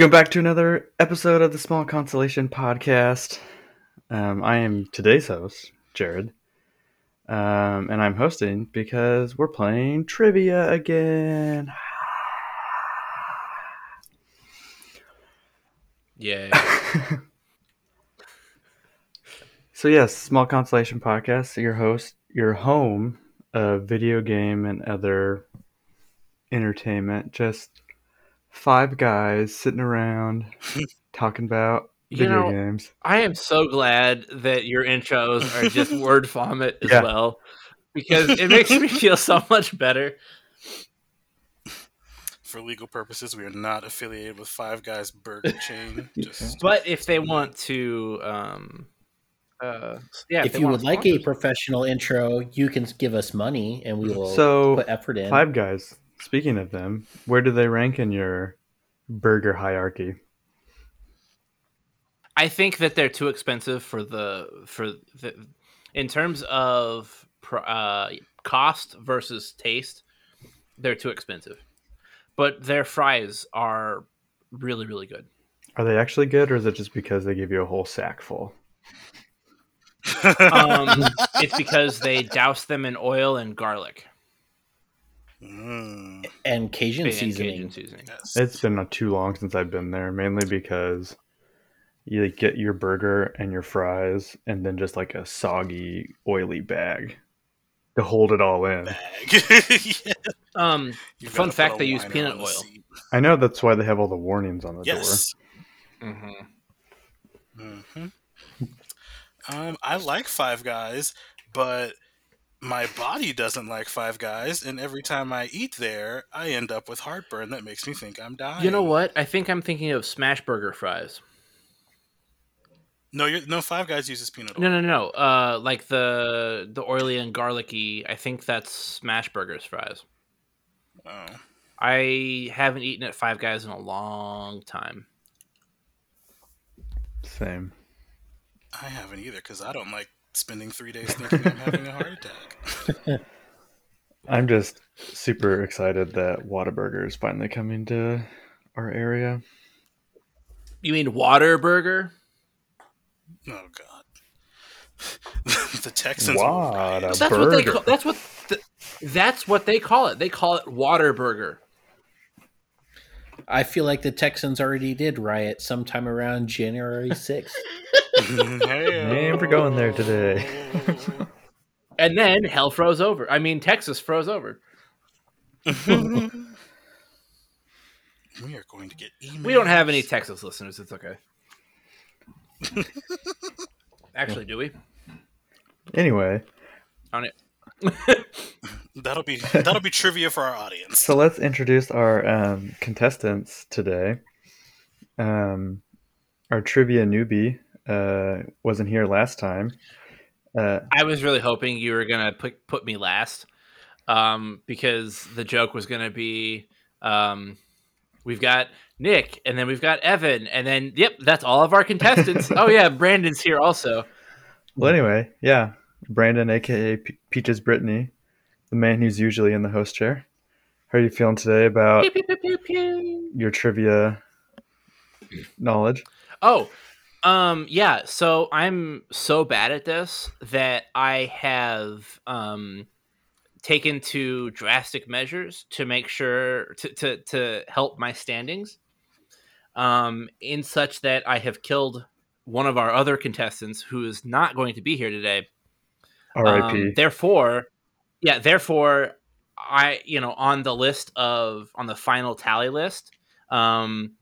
Welcome back to another episode of the Small Consolation Podcast. Um, I am today's host, Jared, um, and I'm hosting because we're playing trivia again. Yeah. So yes, Small Consolation Podcast, your host, your home of video game and other entertainment. Just five guys sitting around talking about You video know, games. I am so glad that your intros are just word vomit as Yeah. well. Because it makes me feel so much better. For legal purposes, we are not affiliated with Five Guys Burger Chain. Just But if they want to um uh yeah, if they you would to like a professional intro, you can give us money and we will So put effort in. Five Guys. Speaking of them, where do they rank in your burger hierarchy? I think that they're too expensive for the for the in terms of uh, cost versus taste. They're too expensive, but their fries are really really good. Are they actually good, or is it just because they give you a whole sack full? Um, it's because they douse them in oil and garlic Mm, and Cajun and seasoning. Cajun seasoning. yes. It's been not too long since I've been there, mainly because you like, get your burger and your fries, and then just like a soggy, oily bag to hold it all in. Yeah, Um, you've Fun fact, they use peanut oil. seat. I know that's why they have all the warnings on the Yes. mhm. hmm Um, I like Five Guys, but my body doesn't like Five Guys, and every time I eat there, I end up with heartburn that makes me think I'm dying. you know what? I think I'm thinking of Smashburger fries. No, you're, no. Five Guys uses peanut oil. No, no, no. Uh, like the the oily and garlicky. I think that's Smashburgers fries. Oh. I haven't eaten at Five Guys in a long time. Same. I haven't either because I don't like spending three days thinking I'm having a heart attack. I'm just super excited that Whataburger is finally coming to our area. You mean Waterburger? Oh God. the Texans. will. Whataburger. That's what they call. That's what. th- that's what they call it. They call it Waterburger. I feel like the Texans already did riot sometime around January 6th. Name for going there today. And then hell froze over. I mean, Texas froze over. we are going to get emails. We don't have any Texas listeners. It's okay. Actually, do we? Anyway, On it. That'll be that'll be trivia for our audience. so let's introduce our um, contestants today. Um, our trivia newbie uh, wasn't here last time. Uh, I was really hoping you were gonna put put me last, um, because the joke was gonna be, um, we've got Nick, and then we've got Evan, and then yep, that's all of our contestants. oh yeah, Brandon's here also. well, anyway, yeah, Brandon, aka Pe- Peaches Brittany, the man who's usually in the host chair. How are you feeling today about Pew, pew, pew, pew, pew. your trivia knowledge? Oh, um, yeah. So I'm so bad at this that I have um taken to drastic measures to make sure to to, to help my standings. Um, in such that I have killed one of our other contestants who is not going to be here today. R.I.P. Um, therefore, yeah, therefore, I you know on the list of on the final tally list, um,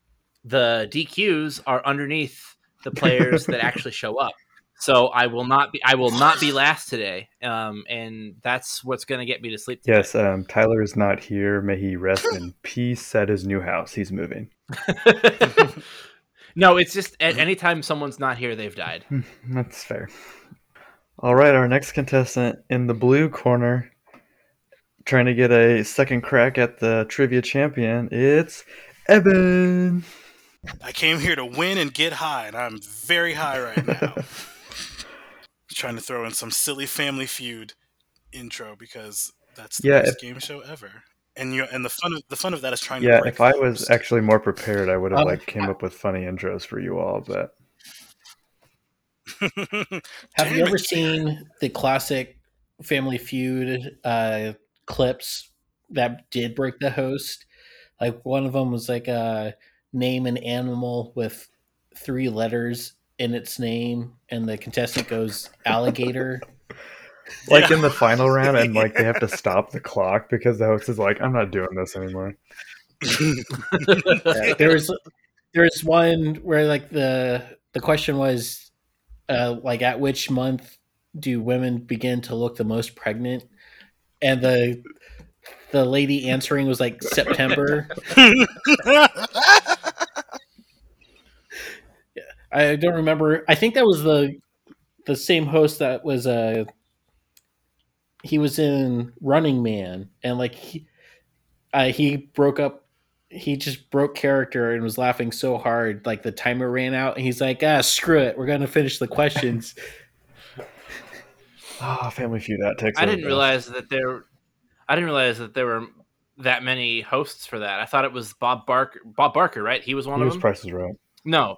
the DQs are underneath the players that actually show up. So I will not be I will not be last today, um, and that's what's going to get me to sleep. Today. yes, um, Tyler is not here. May he rest in peace at his new house. He's moving. no, it's just at any time someone's not here, they've died. That's fair. All right, our next contestant in the blue corner, trying to get a second crack at the trivia champion. It's Evan. I came here to win and get high, and I'm very high right now. Trying to throw in some silly Family Feud intro because that's the Yeah, best game show ever. and you and the fun of the fun of that is trying Yeah, to break if I was actually more prepared, I would have Um, like came up with funny intros for you all. But Have you ever it. seen the classic Family Feud uh, clips that did break the host? Like one of them was like uh, name an animal with three letters in its name, and the contestant goes alligator. like Yeah. in the final round, and like they have to stop the clock because the host is like, "I'm not doing this anymore." Uh, there was there was one where like the the question was uh, like at which month do women begin to look the most pregnant, and the the lady answering was like September. I don't remember. I think that was the the same host that was uh he was in Running Man and like he uh, he broke up he just broke character and was laughing so hard like the timer ran out and he's like ah screw it we're gonna finish the questions Ah, Family Feud outtakes. I didn't best. realize that there. I didn't realize that there were that many hosts for that. I thought it was Bob Barker. Bob Barker, right? He was one He of was them. Price is Right. no,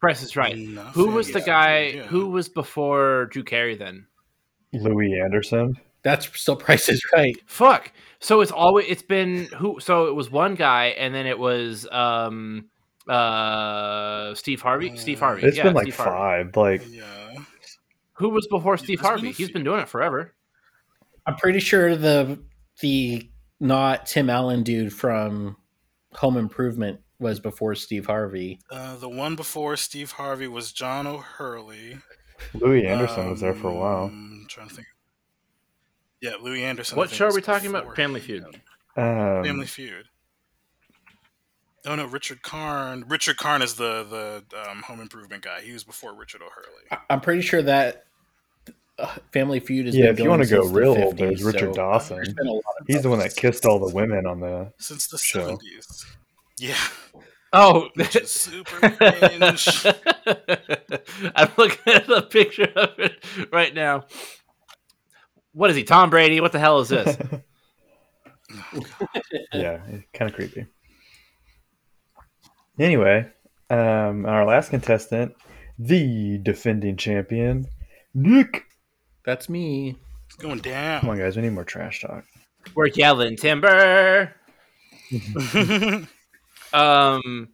Price is Right. No, Who was the yeah, guy? yeah. Who was before Drew Carey? Then Louie Anderson. That's still price is right fuck. So it's always it's been who? So it was one guy, and then it was um uh Steve Harvey. Steve Harvey. It's yeah, been like Steve Harvey. five. Like Yeah. Who was before Yeah, Steve there's been Harvey? a He's few. been doing it forever. i'm pretty sure the the not tim allen dude from home improvement was before steve harvey Uh, the one before Steve Harvey was John O'Hurley. Louie Anderson was there for a while. Um, trying to think. Yeah, Louie Anderson. What show are we talking about? Family. Feud. Um, Family Feud. Oh no, Richard Karn. Richard Karn is the the um, Home Improvement guy. He was before Richard O'Hurley. I- i'm pretty sure that uh, family feud is. yeah, if you want to go since the real old, 50s, there's Richard so Dawson. there's been a lot of He's the one that kissed all the women on the. Since the Show. seventies. Yeah, Oh, which is super cringe. I'm looking at the picture of it right now. What is he, Tom Brady? What the hell is this? yeah, kind of creepy. Anyway, um, our last contestant, the defending champion, Nick. that's me It's going down. Come on, guys, we need more trash talk. We're yelling timber. Um,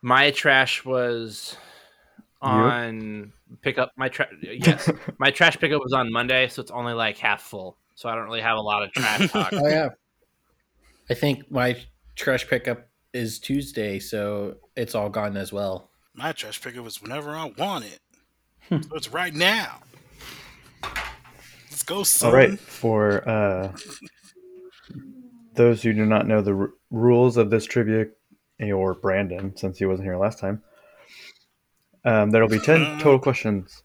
my trash was on pickup. My trash, yes, my trash pickup was on Monday, so it's only like half full. So I don't really have a lot of trash talk. Oh yeah. I think my trash pickup is Tuesday, so it's all gone as well. My trash pickup was whenever I want it. Hmm. so it's right now. Let's go, son. All right, for uh, those who do not know the r- rules of this trivia, or Brandon, since he wasn't here last time, um, there will be 10 total questions.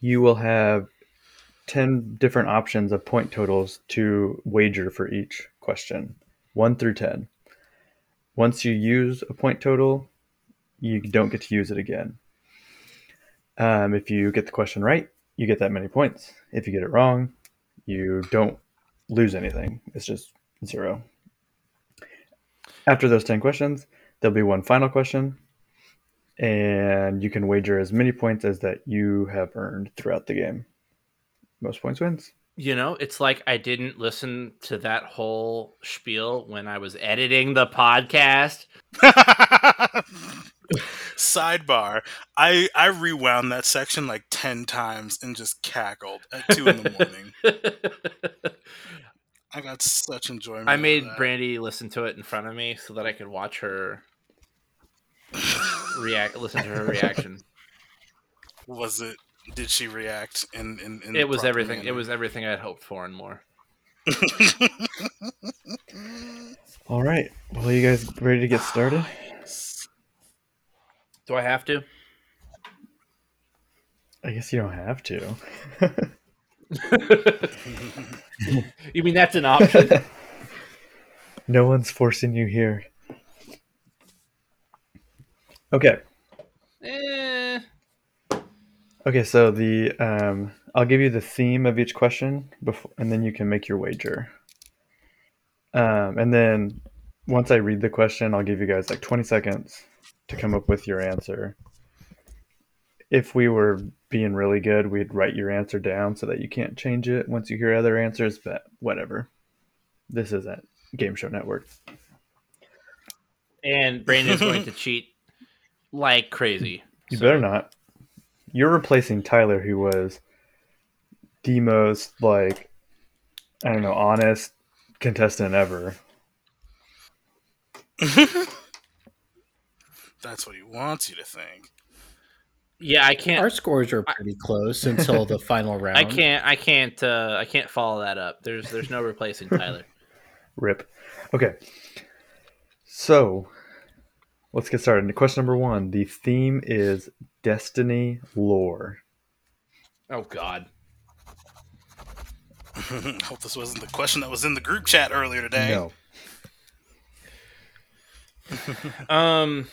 You will have 10 different options of point totals to wager for each question, 1 through 10. Once you use a point total, you don't get to use it again. Um, if you get the question right, you get that many points. If you get it wrong, you don't lose anything. It's just zero. After those 10 questions, there'll be one final question, and you can wager as many points as that you have earned throughout the game. Most points wins. You know, it's like I didn't listen to that whole spiel when I was editing the podcast. Sidebar: I I rewound that section like ten times and just cackled at two in the morning. I got such enjoyment. I made that. Brandy listen to it in front of me so that I could watch her react, listen to her reaction. Was it? Did she react? In, in, in It was proper everything. It was everything I'd hoped for and more. All right. Well, you guys ready to get started? Do I have to? I guess you don't have to. You mean that's an option? no one's forcing you here. Okay. eh, Okay, so the um, I'll give you the theme of each question before, and then you can make your wager. Um, and then once I read the question, I'll give you guys like 20 seconds to come up with your answer. If we were being really good, we'd write your answer down so that you can't change it once you hear other answers, but whatever. This isn't Game Show Network. And Brandon's going to cheat like crazy. You So- better not. You're replacing Tyler, who was the most like I don't know, honest contestant ever. That's what he wants you to think. Yeah, I can't. Our scores are pretty close until the final round. I can't. I can't. Uh, I can't follow that up. There's there's no replacing Tyler. Rip. Okay. So let's get started. Question number one. The theme is Destiny lore. Oh God. I hope this wasn't the question that was in the group chat earlier today. No. Um,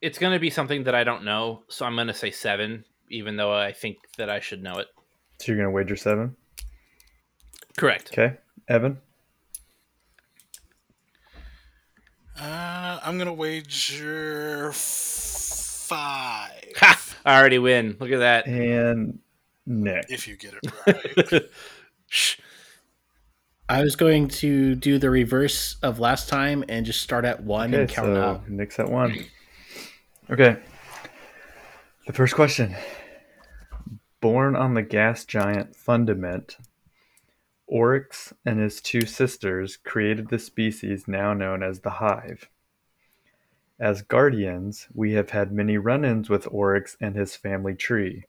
it's gonna be something that I don't know, so I'm gonna say seven, even though I think that I should know it. So you're gonna wager seven? Correct. Okay. Evan? Uh, I'm gonna wager five Ha! I already win. Look at that. And Nick. if you get it right. Shh. I was going to do the reverse of last time and just start at one Okay, and count so up. Nick's at one. Okay. The first question. Born on the gas giant Fundament, Oryx and his two sisters created the species now known as the Hive. As guardians, we have had many run ins with Oryx and his family tree.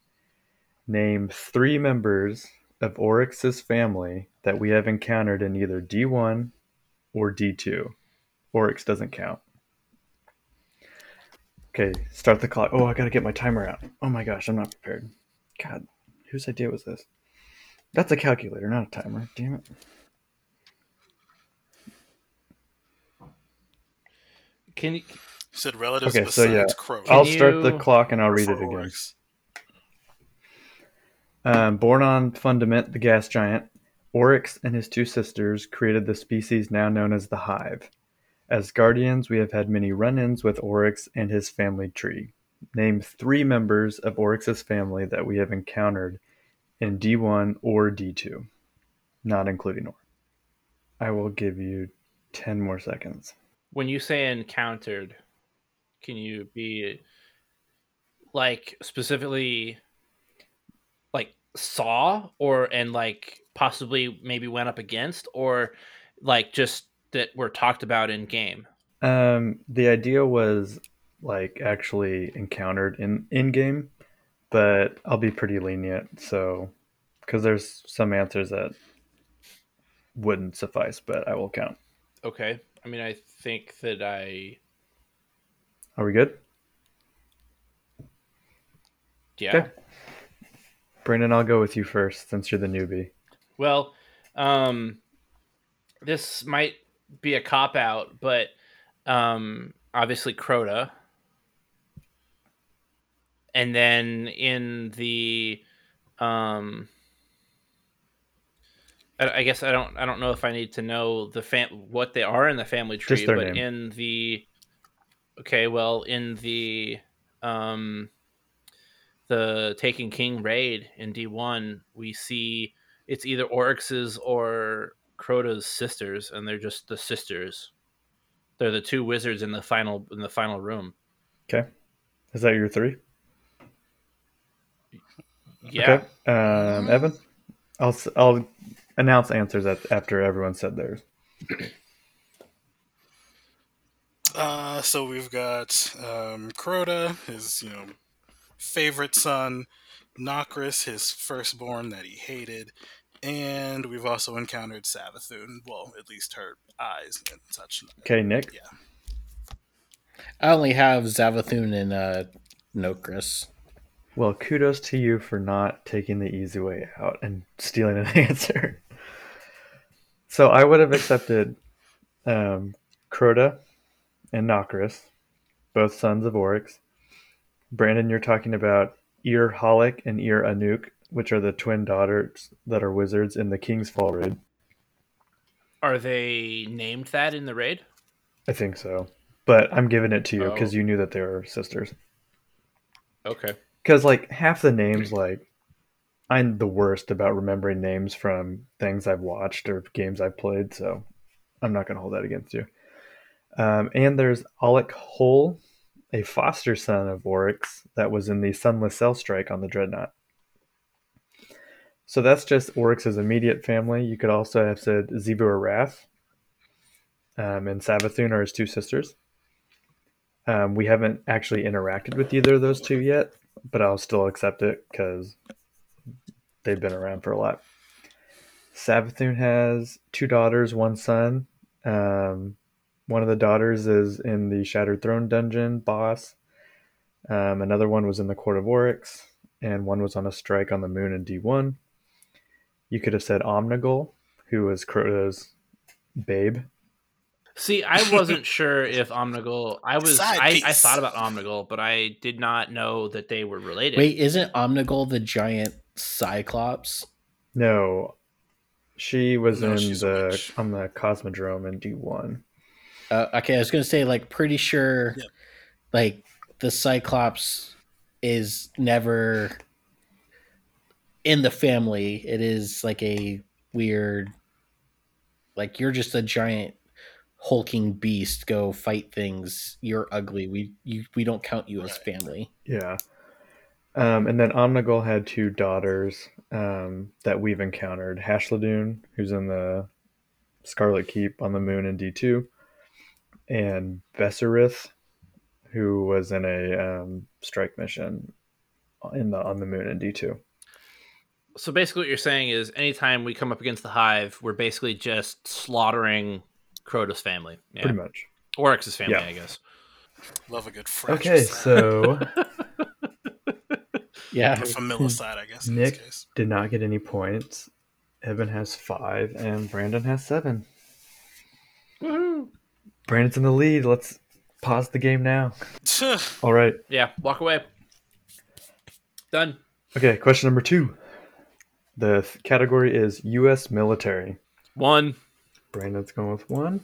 Name three members of Oryx's family that we have encountered in either D1 or D2. Oryx doesn't count. Okay, start the clock. Oh, I gotta get my timer out. Oh my gosh, I'm not prepared. God, whose idea was this? That's a calculator, not a timer. Damn it. Can you? You said relatives Okay, so besides yeah, Crow. I'll Can start the clock and I'll read it again. Um, born on Fundament, the gas giant, Oryx and his two sisters created the species now known as the Hive. As guardians, we have had many run ins with Oryx and his family tree. Name three members of Oryx's family that we have encountered in D1 or D2, not including or. I will give you 10 more seconds. When you say encountered, can you be like specifically like saw or and like possibly maybe went up against or like just that were talked about in game? Um, the idea was like actually encountered in in game, but I'll be pretty lenient. So, because there's some answers that wouldn't suffice, but I will count. Okay. I mean, I think that I Are we good? yeah. Okay. Brandon, I'll go with you first since you're the newbie. Well, um, this might be a cop out, but um, obviously Crota. And then in the, um, I, I guess I don't I don't know if I need to know the fam what they are in the family tree, but name. in the, okay, well in the, um, the Taken King raid in D one, we see it's either Oryx's or Crota's sisters, and they're just the sisters. They're the two wizards in the final in the final room. Okay. Is that your three? Yeah. Okay. Um, Evan, I'll I'll announce answers at, after everyone said theirs. Uh, so we've got um, Crota, his you know favorite son, Nokris, his firstborn that he hated, and we've also encountered Savathun. Well, at least her eyes and such. Okay, Nick. Yeah. I only have Savathun and uh, Nokris. Well, kudos to you for not taking the easy way out and stealing an answer. So I would have accepted um, Crota and Nokris, both sons of Oryx. Brandon, you're talking about Ir Halak and Ir Anuk, which are the twin daughters that are wizards in the King's Fall raid. Are they named that in the raid? I think so, but I'm giving it to you because Oh. you knew that they were sisters. Okay. Because like half the names, like I'm the worst about remembering names from things I've watched or games I've played, so I'm not going to hold that against you. Um, and there's Alak-Hul, a foster son of Oryx that was in the Sunless Cell Strike on the Dreadnought. So that's just Oryx's immediate family. You could also have said Xivu Arath um, and Savathun are his two sisters. Um, we haven't actually interacted with either of those two yet, but I'll still accept it because they've been around for a lot. Savathun has two daughters, one son. Um, one of the daughters is in the Shattered Throne dungeon boss. Um, another one was in the Court of Oryx, and one was on a strike on the moon in D1. You could have said Omnigul, who was Crota's babe. See, I wasn't sure if Omnigul. I was. I, I thought about Omnigul, but I did not know that they were related. Wait, isn't Omnigul the giant Cyclops? No, she was No, in the on the Cosmodrome in D1. Uh, okay, I was gonna say like pretty sure, Yep. like the Cyclops is never in the family. It is like a weird, like you're just a giant hulking beast. Go fight things. You're ugly. We you we don't count you as family. Yeah. Um, and then Omnigul had two daughters um, that we've encountered. Hashladun, who's in the Scarlet Keep on the moon in D2, and Besserith, who was in a um, strike mission in the on the moon in D2. So basically, what you're saying is, anytime we come up against the hive, we're basically just slaughtering Crota's family, yeah. Pretty much. Oryx's family, Yeah. I guess. Love a good fresh. Okay, so Yeah, familicide, I guess. In Nick this case. did not get any points. Evan has five, and Brandon has seven. Woohoo! Brandon's in the lead. Let's pause the game now. All right. Yeah, walk away. Done. Okay, question number two. The th- category is U.S. military. One. Brandon's going with one.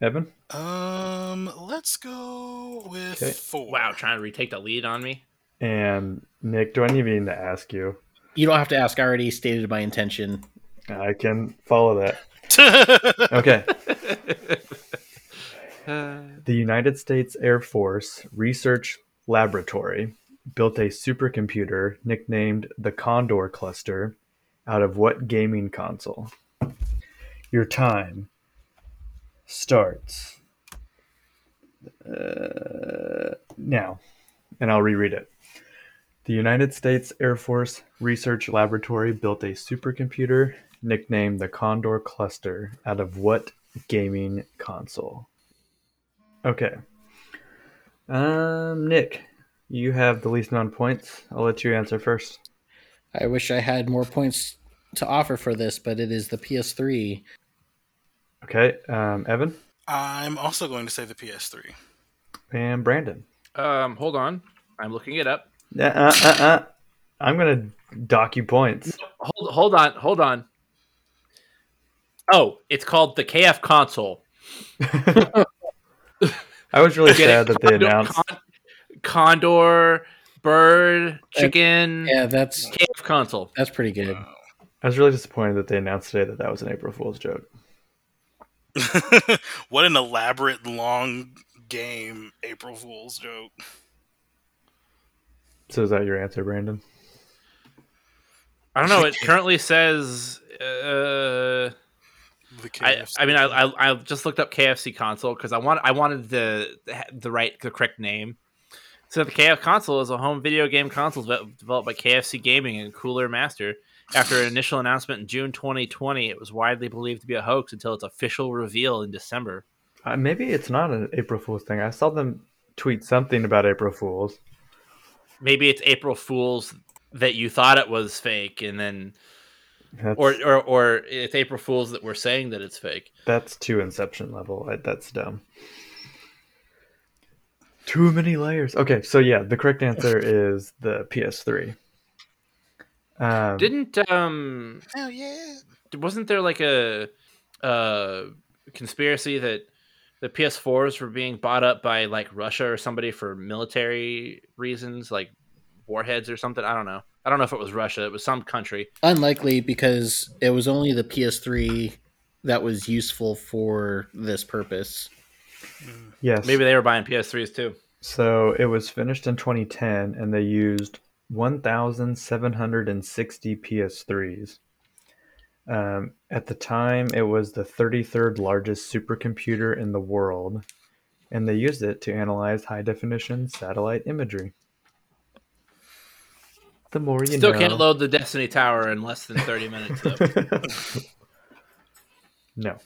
Evan? Um, let's go with Okay. four. Wow, trying to retake the lead on me. And Nick, do I even need to ask you? you don't have to ask. I already stated my intention. I can follow that. Okay. The United States Air Force Research Laboratory built a supercomputer nicknamed the Condor Cluster out of what gaming console? Your time starts uh, now, and I'll reread it. The United States Air Force Research Laboratory built a supercomputer nicknamed the Condor Cluster out of what gaming console? Okay. Um, Nick, you have the least amount of points. I'll let you answer first. I wish I had more points to offer for this, but it is the PS3. Okay. Um, Evan I'm also going to say the PS3. and Brandon. Um, hold on. I'm looking it up. Uh, uh, uh, uh. I'm gonna dock you points. Hold, hold on, hold on. Oh, it's called the KF console. I was really Get sad it? that they Condor- announced. Con- Condor, bird, chicken, Yeah, that's KF console. that's pretty good. Wow. I was really disappointed that they announced today that that was an April Fool's joke. what an elaborate, long game April Fool's joke. So is that your answer, Brandon? I don't know. It currently says. Uh, The I, KFC. I mean, I, I, I just looked up KFC console because I want I wanted the the right the correct name. So the KF console is a home video game console developed by KFC Gaming and Cooler Master. After an initial announcement in June 2020, it was widely believed to be a hoax until its official reveal in December. Uh, maybe it's not an April Fool's thing. I saw them tweet something about April Fools. Maybe it's April Fools that you thought it was fake, and then That's, or or, or it's April Fools that were saying that it's fake. that's too Inception level. That's dumb. Too many layers. Okay, so yeah, the correct answer is the PS3. Um, Didn't um Hell yeah. wasn't there like a uh, conspiracy that the PS4s were being bought up by like Russia or somebody for military reasons, like warheads or something. I don't know. I don't know if it was Russia. It was some country. Unlikely because it was only the PS3 that was useful for this purpose. Yes. Maybe they were buying PS3s too. So it was finished in 2010, and they used 1,760 PS3s. Um, at the time, it was the 33rd largest supercomputer in the world, and they used it to analyze high definition satellite imagery. The more you Still know. can't load the Destiny Tower in less than 30 minutes though. no.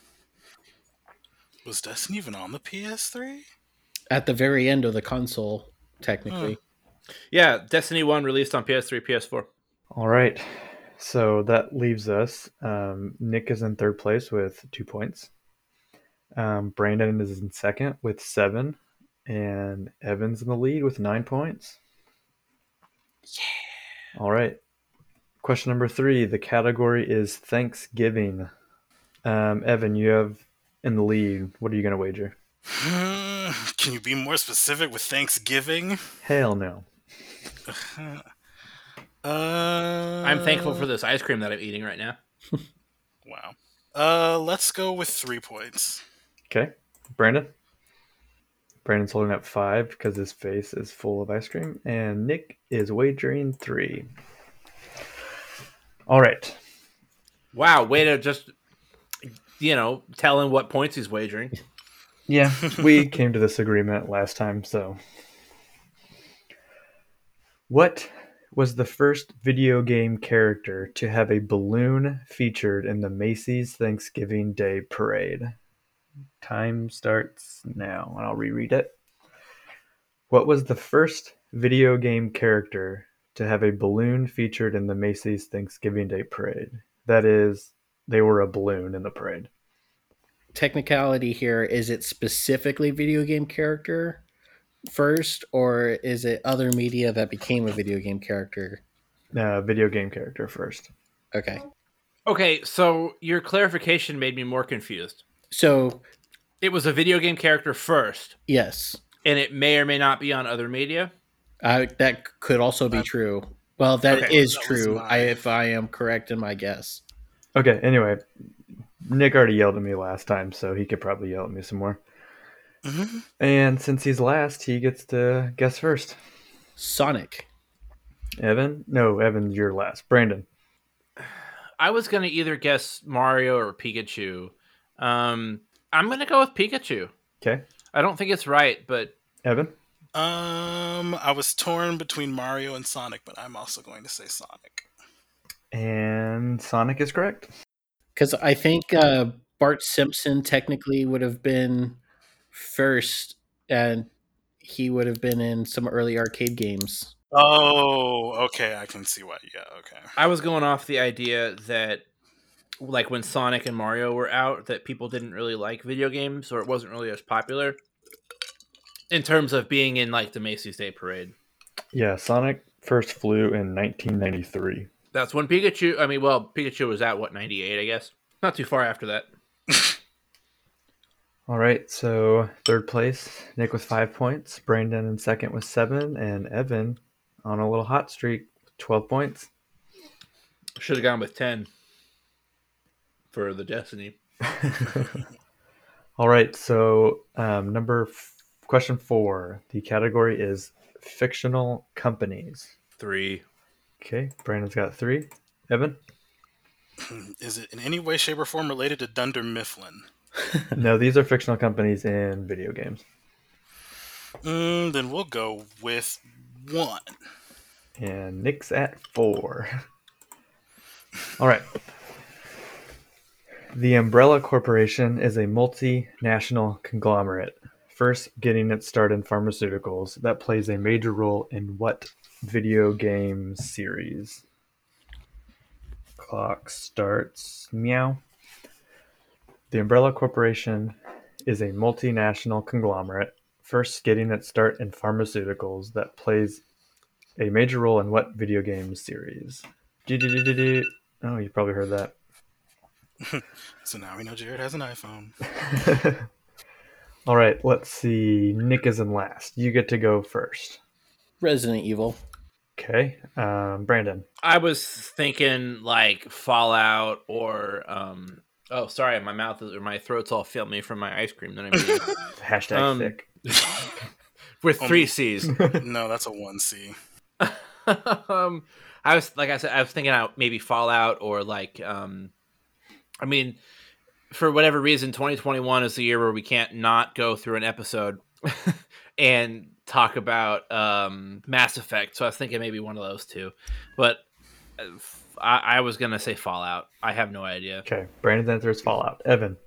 Was Destiny even on the PS3? At the very end of the console, technically. Yeah, Destiny 1 released on PS3, PS4. All right. So that leaves us. Um, Nick is in third place with two points. Um, Brandon is in second with seven. And Evan's in the lead with nine points. Yeah. All right. Question number three. The category is Thanksgiving. Um, Evan, you have in the lead. What are you going to wager? Can you be more specific with Thanksgiving? Hell no. Uh, I'm thankful for this ice cream that I'm eating right now. Wow. Uh, let's go with three points. Okay. Brandon? Brandon's holding up five because his face is full of ice cream. And Nick is wagering three. All right. Wow, way to just, you know, tell him what points he's wagering. Yeah, we came to this agreement last time, so. What was the first video game character to have a balloon featured in the Macy's Thanksgiving Day Parade? Time starts now, and I'll reread it. What was the first video game character to have a balloon featured in the Macy's Thanksgiving Day Parade? That is, they were a balloon in the parade. Technicality here is it specifically video game character first, or is it other media that became a video game character? Uh, video game character first. Okay. Okay, so your clarification made me more confused. So, It was a video game character first, yes, and it may or may not be on other media. uh, that could also be true. Well, that Okay, is that true. my- I, if I am correct in my guess. Okay, anyway, Nick already yelled at me last time, so he could probably yell at me some more. Mhm. And since he's last, he gets to guess first. Sonic. Evan? No, Evan, you're last. Brandon. I was gonna either guess Mario or Pikachu. Um, I'm gonna go with Pikachu. Okay. I don't think it's right, but Evan? Um, I was torn between Mario and Sonic, but I'm also going to say Sonic. And Sonic is correct. Because I think uh, Bart Simpson technically would have been first, and he would have been in some early arcade games. Oh, okay. I can see why. Yeah, okay. I was going off the idea that like when Sonic and Mario were out that people didn't really like video games or it wasn't really as popular in terms of being in like the Macy's Day Parade. Yeah, Sonic first flew in 1993. That's when Pikachu I mean well Pikachu was at what 98 I guess. Not too far after that. All right, so third place, Nick with five points. Brandon in second with seven. And Evan on a little hot streak 12 points. Should have gone with 10 for the Destiny. All right, so um, number f- question four. The category is fictional companies. 3. Okay, Brandon's got three. Evan? Is it in any way, shape, or form related to Dunder Mifflin? no, these are fictional companies in video games. Mm, then we'll go with one. And Nick's at four. All right. The Umbrella Corporation is a multinational conglomerate, first getting its start in pharmaceuticals, that plays a major role in what video game series? Clock starts. Meow. The Umbrella Corporation is a multinational conglomerate, first getting its start in pharmaceuticals, that plays a major role in what video game series? Do-do-do-do-do. Oh, you probably heard that. So now we know Jared has an iPhone. All right, let's see. Nick is in last. You get to go first. Resident Evil. Okay. Um, Brandon. I was thinking like Fallout or um. Oh, sorry, my mouth is, or my throat's all failing me from my ice cream that I'm eating. Hashtag Um, thick. with three C's. No, that's a one C. um, I was like I said, I was thinking out maybe Fallout or like um, I mean, for whatever reason, 2021 is the year where we can't not go through an episode and talk about um Mass Effect. So I was thinking maybe one of those two, but uh, I, I was gonna say Fallout. I have no idea. Okay. Brandon's answer is Fallout. Evan.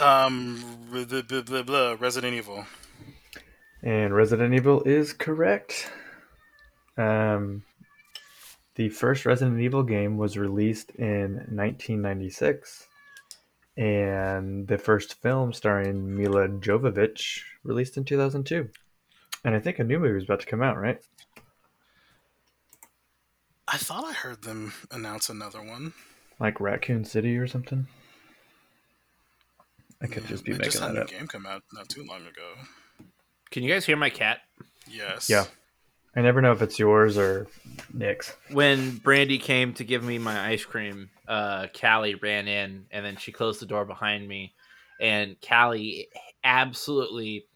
Um, blah, blah, blah, blah, Resident Evil. And Resident Evil is correct. Um, the first Resident Evil game was released in 1996, and the first film starring Milla Jovovich released in 2002. And I think a new movie is about to come out, right? I thought I heard them announce another one. Like Raccoon City or something. I could Yeah, just be they making just had a that new up. game come out not too long ago. Can you guys hear my cat? Yes. Yeah. I never know if it's yours or Nick's. when Brandy came to give me my ice cream, uh, Callie ran in and then she closed the door behind me. And Callie absolutely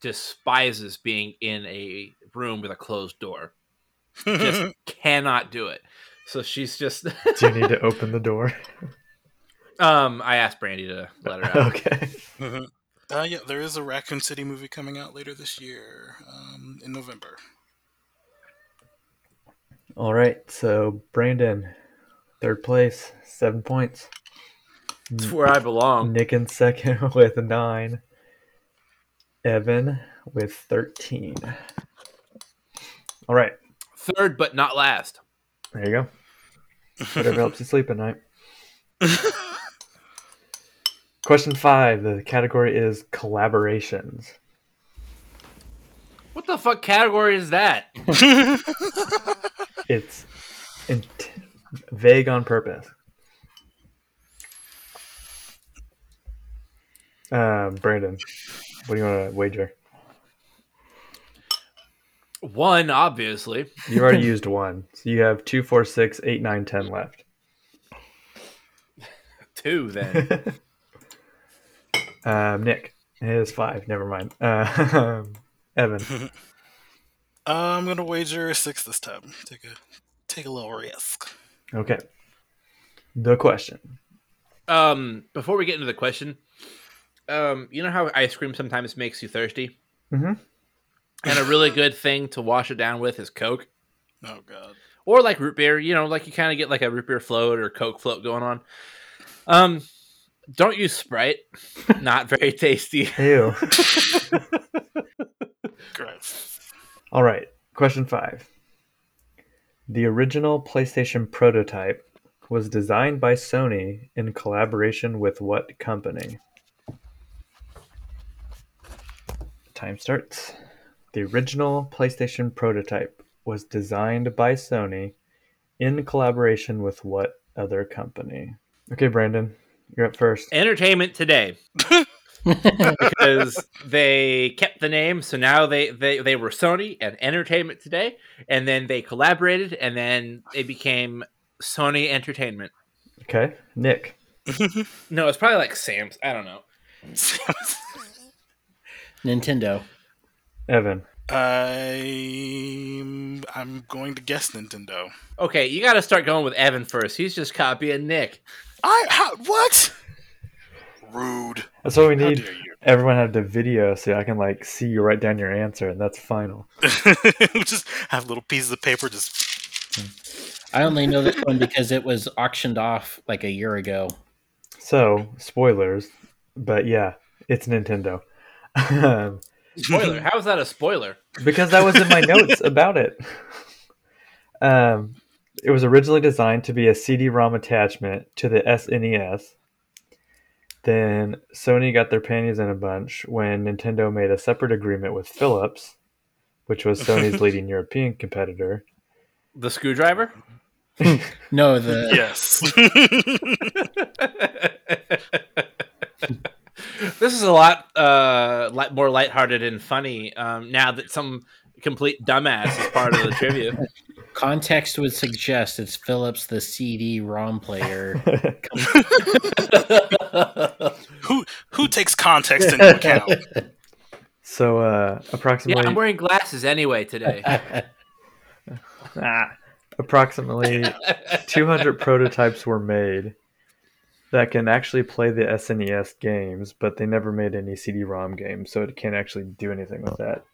despises being in a room with a closed door. Just cannot do it. So she's just. Do you need to open the door? um, I asked Brandy to let her out. okay. Mhm. Uh, yeah, there is a Raccoon City movie coming out later this year, um, in November. All right. So Brandon, third place, seven points. It's where I belong. Nick in second with nine. Evan with 13. All right. Third, but not last. There you go. Whatever helps you sleep at night. Question five. The category is collaborations. What the fuck category is that? It's int- vague on purpose. Um, Brandon, what do you want to wager? One, obviously. You already used one, so you have two, four, six, eight, nine, ten left. Two, then. Um, Nick, it is five. Never mind. Uh, Evan, Uh, I'm gonna wager six this time. Take a take a little risk. okay. The question. Um, before we get into the question, um, you know how ice cream sometimes makes you thirsty, Mhm. And a really good thing to wash it down with is Coke Oh God. or like root beer. You know, like you kind of get like a root beer float or Coke float going on. Um, don't use Sprite. Not very tasty. Ew. Gross. All right. Question five. The original PlayStation prototype was designed by Sony in collaboration with what company? Time starts. The original PlayStation prototype was designed by Sony in collaboration with what other company? Okay, Brandon, you're up first. Entertainment Today. because they kept the name, so now they, they they were Sony and Entertainment Today, and then they collaborated, and then it became Sony Entertainment. Okay, Nick. No, it's probably like Sam's. I don't know. Nintendo. Evan. I'm I'm going to guess Nintendo. Okay, you got to start going with Evan first. He's just copying Nick. I how, what? Rude. That's what we How need. Everyone have the video so I can like see you write down your answer, and that's final. just have little pieces of paper. Just I only know this one because it was auctioned off like a year ago. So, spoilers, but yeah, it's Nintendo. Um, Spoiler. How is that a spoiler? because that was in my notes about it. Um, it was originally designed to be a CD-ROM attachment to the SNES. Then Sony got their panties in a bunch when Nintendo made a separate agreement with Philips, which was Sony's leading European competitor. The screwdriver? No, the Yes. This is a lot uh li- more lighthearted and funny um now that some complete dumbass is part of the trivia context would suggest it's Philips, the CD-ROM player. who who takes context into account? so uh, yeah i'm wearing glasses anyway today Ah. approximately 200 prototypes were made that can actually play the SNES games, but they never made any CD-ROM games, so it can't actually do anything with oh. that.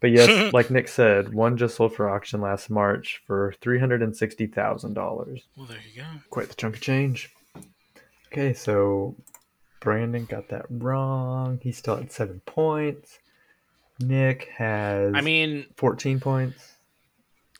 But yes, like Nick said, one just sold for auction last March for three hundred and sixty thousand dollars. Well, there you go. Quite the chunk of change. Okay, so Brandon got that wrong. He's still at seven points. Nick has i mean 14 points.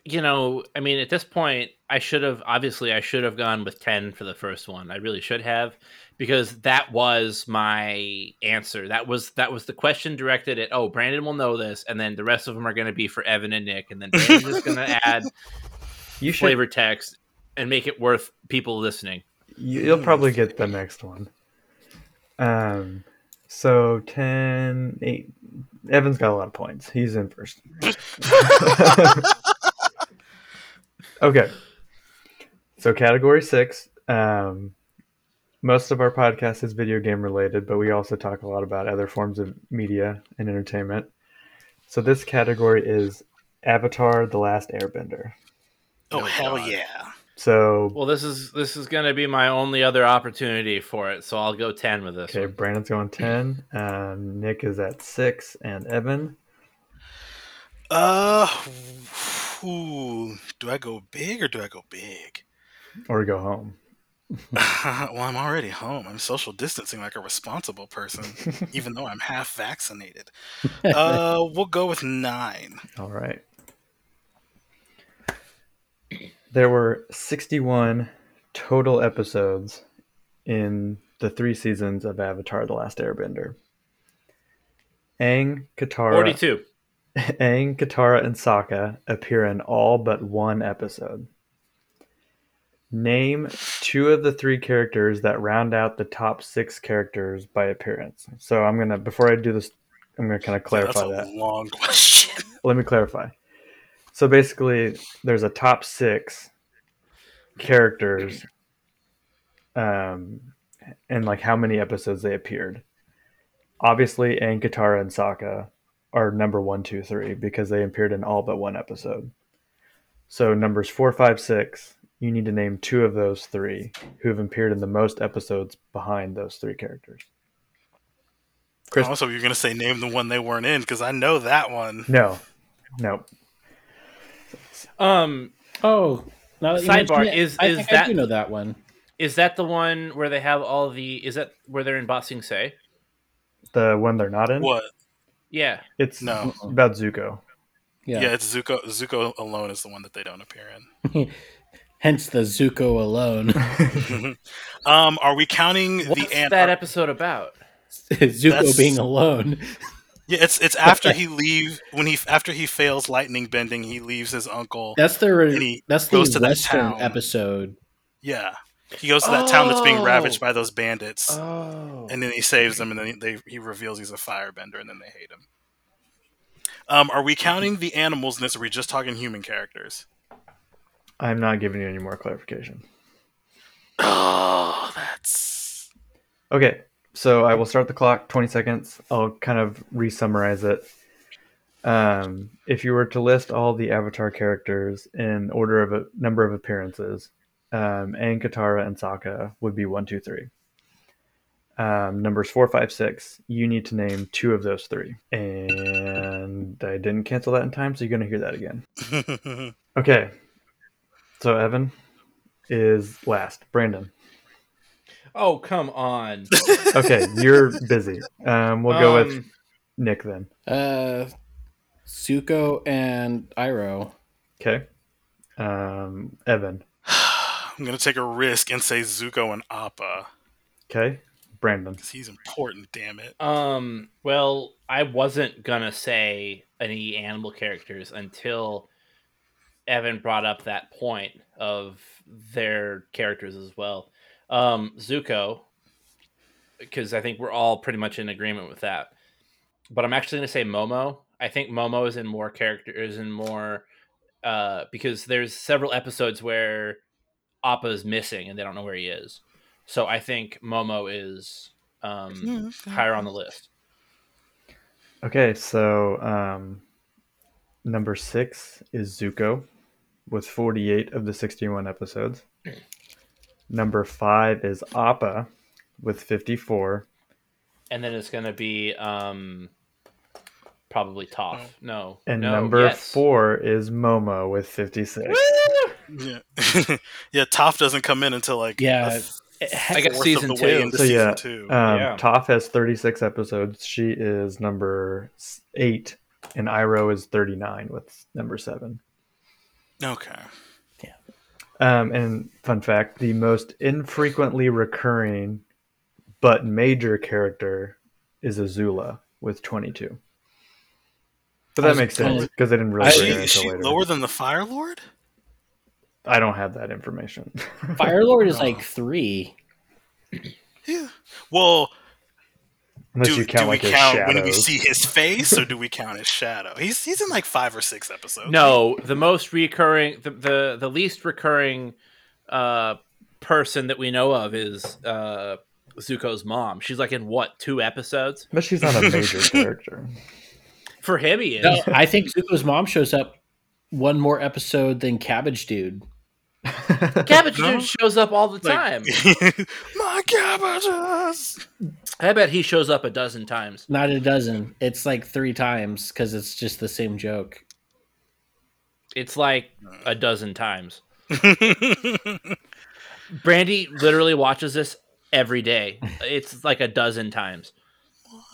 you know i mean at this point i should have obviously i should have gone with 10 for the first one i really should have because that was my answer that was that was the question directed at oh brandon will know this and then the rest of them are going to be for evan and nick and then brandon's just going to add You should flavor text and make it worth people listening You- You'll probably get the next one. Um, so 10, 8. Evan's got a lot of points. He's in first. okay. So category six. Um, most of our podcast is video game related, but we also talk a lot about other forms of media and entertainment. So this category is Avatar: The Last Airbender. Oh, Oh, hell God. yeah. So well this is this is going to be my only other opportunity for it so i'll go 10 with this Okay, one. Brandon's going 10. Um, Nick is at 6. And Evan? Uh, ooh, do I go big or do I go big? Or go home. well, I'm already home. I'm social distancing like a responsible person, even though I'm half vaccinated. Uh, we'll go with nine. All right. There were 61 total episodes in the three seasons of Avatar The Last Airbender. Aang, Katara, 42 Aang, Katara, and Sokka appear in all but one episode. Name two of the three characters that round out the top six characters by appearance. So I'm gonna before I do this, I'm gonna kind of clarify That's a that. long question. Let me clarify. So basically, there's a top six characters, um, and like how many episodes they appeared. Obviously, Aang, Katara, and Sokka are number one, two, three because they appeared in all but one episode. So numbers four, five, six. You need to name two of those three who have appeared in the most episodes behind those three characters. Chris- Also, you're gonna say name the one they weren't in because I know that one. No, no. um Oh, now that you Sidebar, mention it, is- I is think I that- do know that one. Is that the one where they have all the? Is that where they're in Ba Sing Se? The one they're not in. What? Yeah. It's No. about Zuko. Yeah, Yeah. it's Zuko. Zuko alone is the one that they don't appear in. Hence the Zuko alone. Um, are we counting What's the ant? that episode about? Zuko That's- being alone. yeah, it's it's after he leave when he after he fails lightning bending, he leaves his uncle. That's the And that's the to Western town. episode. Yeah, he goes to that town that's being Oh. ravaged by those bandits, Oh. and then he saves them, and then they he reveals he's a firebender, and then they hate him. Um, are we counting the animals in this? Or are we just talking human characters? I'm not giving you any more clarification. Oh, that's Okay, so I will start the clock. 20 seconds. I'll kind of re-summarize it. Um, if you were to list all the Avatar characters in order of a number of appearances, um, Aang, Katara, and Sokka would be one, two, three. Um, numbers four, five, six. You need to name two of those three, and I didn't cancel that in time, so you're going to hear that again. Okay, so Evan is last. Brandon. Oh, come on. Okay, you're busy. Um, we'll go with Um, Nick then. Uh, Zuko and Iroh. Okay. Um, Evan. I'm gonna take a risk and say Zuko and Appa Okay. Brandon. because he's important. Damn it. Um. Well, I wasn't gonna say any animal characters until Evan brought up that point of their characters as well. Um, Zuko, because I think we're all pretty much in agreement with that. But I'm actually going to say Momo. I think Momo is in more characters and more uh, because there's several episodes where Appa is missing and they don't know where he is. So I think Momo is um, higher on the list. Okay, so um, number six is Zuko with 48 of the 61 episodes. Number five is Appa with 54. And then it's going to be um, probably Toph. No. And no, number yes. four is Momo with 56. Yeah, yeah. Toph doesn't come in until like Yeah. a I guess season of the way two. into So, season yeah, two. Um, Yeah. Toph has 36 episodes. She is number eight, and Iroh is 39 with number seven. Okay. Yeah. Um, and fun fact: the most infrequently recurring but major character is Azula with 22. But that was makes sense because they didn't really I- She, her is she later. lower than the Fire Lord? I don't have that information. Fire Lord is Oh. like three. Yeah. Well, Unless do, you count do like we his count shadows. when we see his face, or do we count his shadow? He's he's in like five or six episodes. No, the most recurring, the, the, the least recurring uh, person that we know of is uh, Zuko's mom. She's like in what, two episodes? But she's not a major character. For him, he is. No, I think Zuko's mom shows up one more episode than Cabbage Dude. Cabbage No? Dude shows up all the Like- time. My cabbages. I bet he shows up a dozen times. Not a dozen. It's like three times because it's just the same joke. It's like a dozen times. Brandy literally watches this every day. It's like a dozen times.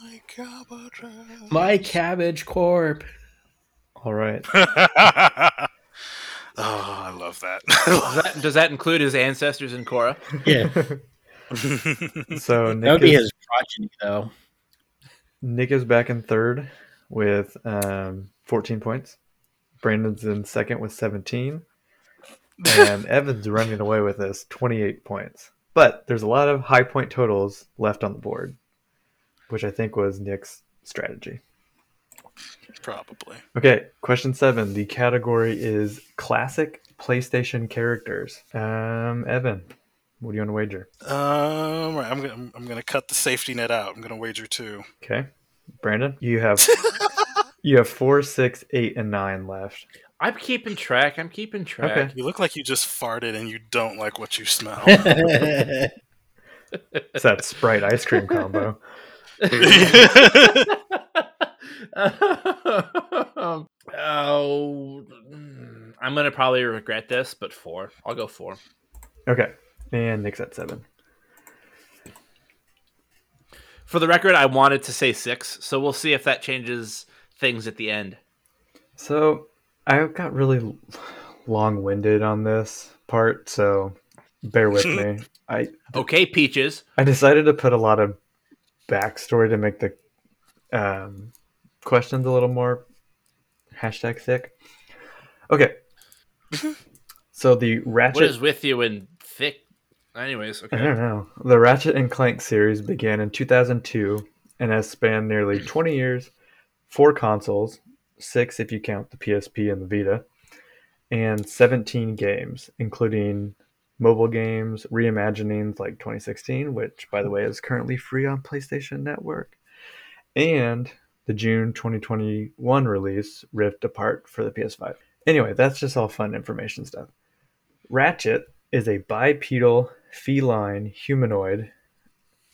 My cabbages. My Cabbage Corp. All right. Oh, I love that. Does that, does that include his ancestors in Korra? Yeah, So that Nick would be is, his progeny, though. Nick is back in third with um, 14 points. Brandon's in second with 17. And Evan's running away with this 28 points. But there's a lot of high point totals left on the board, which I think was Nick's strategy. Probably. Okay, question seven. The category is classic PlayStation characters. Um, Evan, what do you want to wager? Um, right, I'm gonna I'm gonna cut the safety net out. I'm gonna wager two. Okay, Brandon, you have you have four, six, eight, and nine left. I'm keeping track. I'm keeping track. Okay. You look like you just farted and you don't like what you smell. It's that Sprite ice cream combo. oh, I'm gonna probably regret this, but four. I'll go four. Okay, and Nick's at seven. For the record, I wanted to say six, so we'll see if that changes things at the end. So I got really long-winded on this part, so bear with me. I Okay, Peaches. I decided to put a lot of backstory to make the um, questions a little more hashtag thick. Okay. so the Ratchet. What is with you in thick? Anyways, okay. I don't know. The Ratchet and Clank series began in 2002 and has spanned nearly 20 years, four consoles, six if you count the PSP and the Vita, and 17 games, including mobile games, reimaginings like 2016, which, by the way, is currently free on PlayStation Network, and the June 2021 release, Rift Apart for the PS5. Anyway, that's just all fun information stuff. Ratchet is a bipedal feline humanoid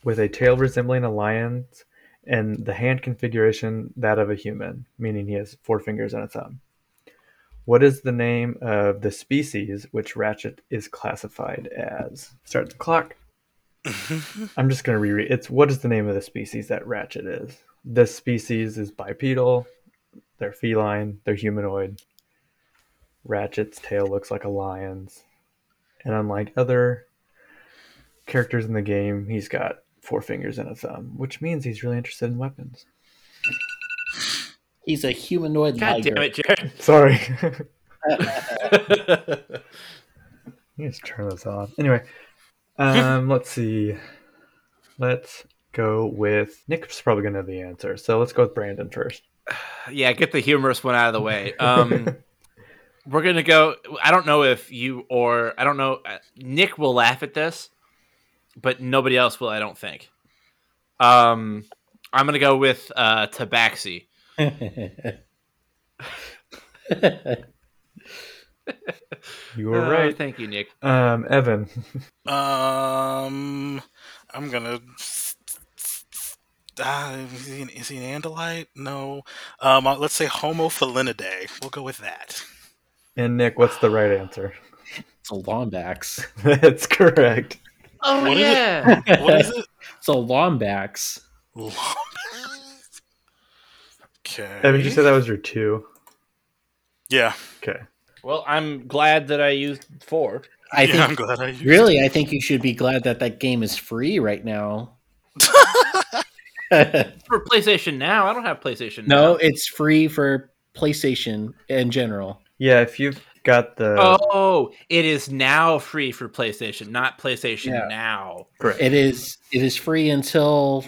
with a tail resembling a lion's and the hand configuration that of a human, meaning he has four fingers and a thumb. What is the name of the species which Ratchet is classified as? Start the clock. I'm just going to reread. It's what is the name of the species that Ratchet is? This species is bipedal. They're feline. They're humanoid. Ratchet's tail looks like a lion's. And unlike other characters in the game, he's got four fingers and a thumb, which means he's really interested in weapons. He's a humanoid God liger. damn it, Jared. Sorry. You just turn this off. Anyway, um, let's see. Let's go with Nick's probably gonna know the answer. So let's go with Brandon first. Yeah, get the humorous one out of the way. Um, we're gonna go. I don't know if you or I don't know. uh, Nick will laugh at this, but nobody else will. I don't think. Um, I'm gonna go with uh, Tabaxi. You were Uh, right. Thank you, Nick. Um, Evan. Um, I'm gonna. Uh, is, he an, is he an Andalite? No. Um, uh, let's say Homo felinidae. We'll go with that. And Nick, what's the right answer? It's a Lombax. That's correct. Oh What is it? yeah. What is it? It's a Lombax. Okay. Evan, you said that was your two. Yeah. Okay. well, I'm glad that I used four. I yeah, I'm glad I used really, I think you should be glad that that game is free right now. For PlayStation Now, I don't have PlayStation. no, Now. it's free for PlayStation in general. Yeah, if you've got the Oh, it is now free for PlayStation, not PlayStation Yeah. Now. correct, It is it is free until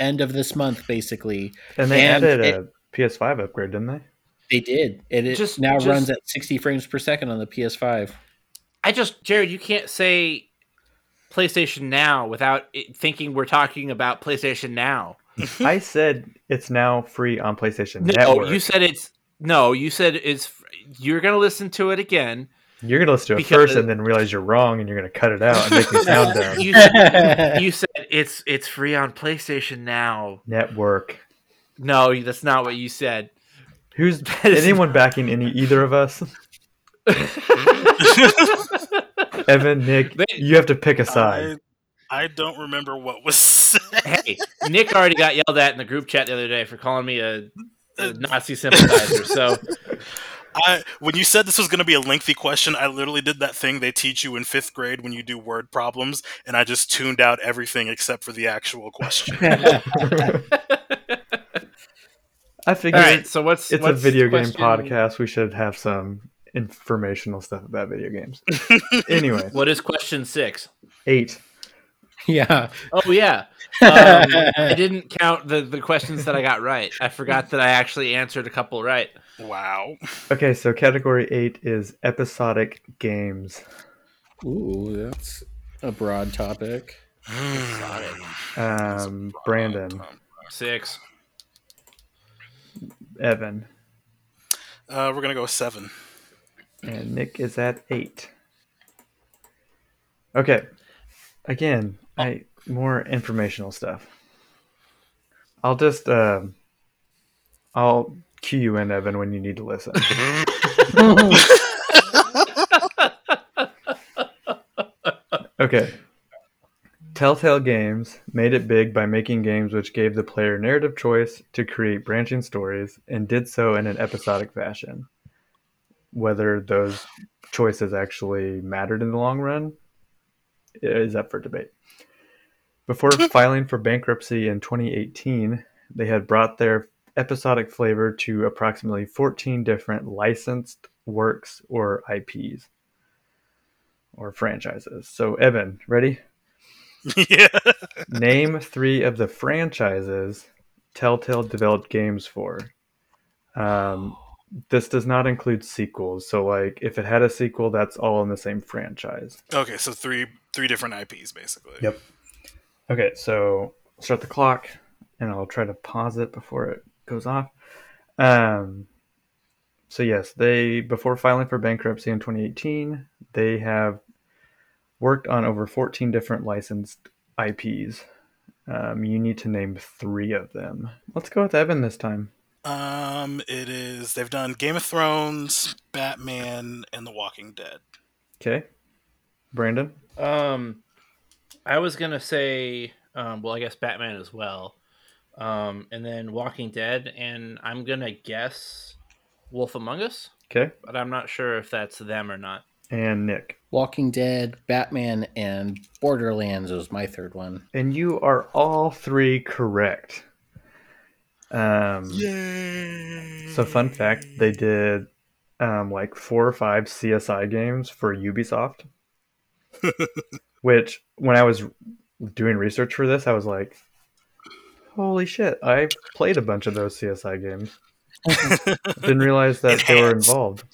end of this month, basically. and they and added it- a PS5 upgrade, didn't they? They did. It, it Just- now just- runs at 60 frames per second on the PS5. I just, Jared, you can't say PlayStation Now without it thinking we're talking about PlayStation Now. I said it's now free on PlayStation No, Network. you said it's no. You said it's. You're gonna listen to it again. You're gonna listen to it first, and then realize you're wrong, and you're gonna cut it out and make me sound dumb. You, said- you said it's it's free on PlayStation Now. Network. No, that's not what you said. Who's That is anyone backing any either of us? Evan, Nick, They- you have to pick a side. I, I don't remember what was said. hey, Nick already got yelled at in the group chat the other day for calling me a, a Nazi sympathizer. So I when you said this was going to be a lengthy question, I literally did that thing they teach you in fifth grade when you do word problems, and I just tuned out everything except for the actual question. I figured right. So what's it's a video game question- podcast. We should have some informational stuff about video games. anyway, What is question six? eight. yeah. Oh yeah. Um, I didn't count the, the questions that I got right. I forgot that I actually answered a couple right. Wow. Okay, so category eight is episodic games. Ooh, that's a broad topic. Um, Brandon, Six. Evan, Uh, we're gonna go with seven. and Nick is at eight. Okay, again, I more informational stuff. I'll just um, I'll cue you in, Evan, when you need to listen. Okay. Telltale Games made it big by making games which gave the player narrative choice to create branching stories and did so in an episodic fashion. Whether those choices actually mattered in the long run is up for debate. Before filing for bankruptcy in 2018, they had brought their episodic flavor to approximately 14 different licensed works or IPs or franchises. So, Evan, ready? yeah. Name three of the franchises Telltale developed games for. Um, this does not include sequels. So, like, if it had a sequel, that's all in the same franchise. Okay, so three three different IPs basically. Yep. Okay, so start the clock, and I'll try to pause it before it goes off. Um, so yes, they before filing for bankruptcy in 2018, they have worked on over 14 different licensed IPs. Um, you need to name three of them. Let's go with Evan this time. Um, it is they've done Game of Thrones, Batman, and The Walking Dead. Okay, Brandon. Um, I was gonna say, um, well, I guess Batman as well, um, and then Walking Dead, and I'm gonna guess Wolf Among Us, Okay, but I'm not sure if that's them or not. and Nick. Walking Dead, Batman, and Borderlands was my third one. And you are all three correct. Um, Yay! So, fun fact: they did um, like four or five CSI games for Ubisoft, Which, when I was doing research for this, I was like, "Holy shit! I played a bunch of those CSI games. Didn't realize that they were involved."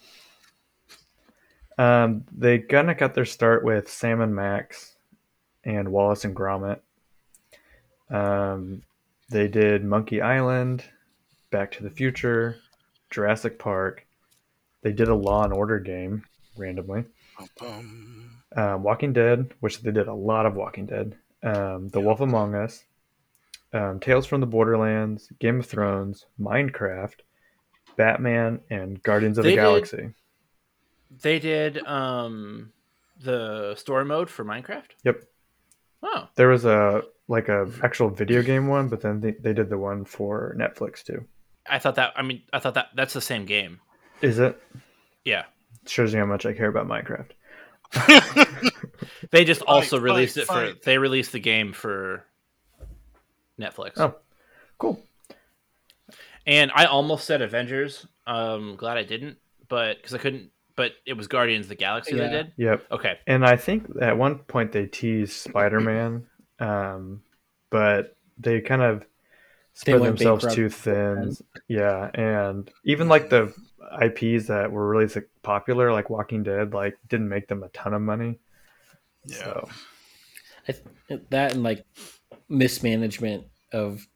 Um, they kind of got their start with Sam and Max and Wallace and Gromit. Um, they did Monkey Island, Back to the Future, Jurassic Park. They did a Law and Order game randomly. Um, Walking Dead, which they did a lot of Walking Dead. Um, the Wolf Among Us, um, Tales from the Borderlands, Game of Thrones, Minecraft, Batman, and Guardians of They the did- Galaxy. They did um the story mode for Minecraft. Yep. Oh, There was a like a actual video game one, but then they, they did the one for Netflix too. I thought that. I mean, I thought that that's the same game. Is it? Yeah. It Shows you how much I care about Minecraft. They just also Fight, released fight, it for. fight. They released the game for Netflix. Oh. Cool. And I almost said Avengers. Um, glad I didn't, but because I couldn't. But it was Guardians of the Galaxy Yeah. that did. Yep. Okay. And I think at one point they teased Spider Man, um, but they kind of spread themselves too thin. Yeah, and even like the IPs that were really popular, like Walking Dead, like didn't make them a ton of money. yeah. So I th- that and like mismanagement of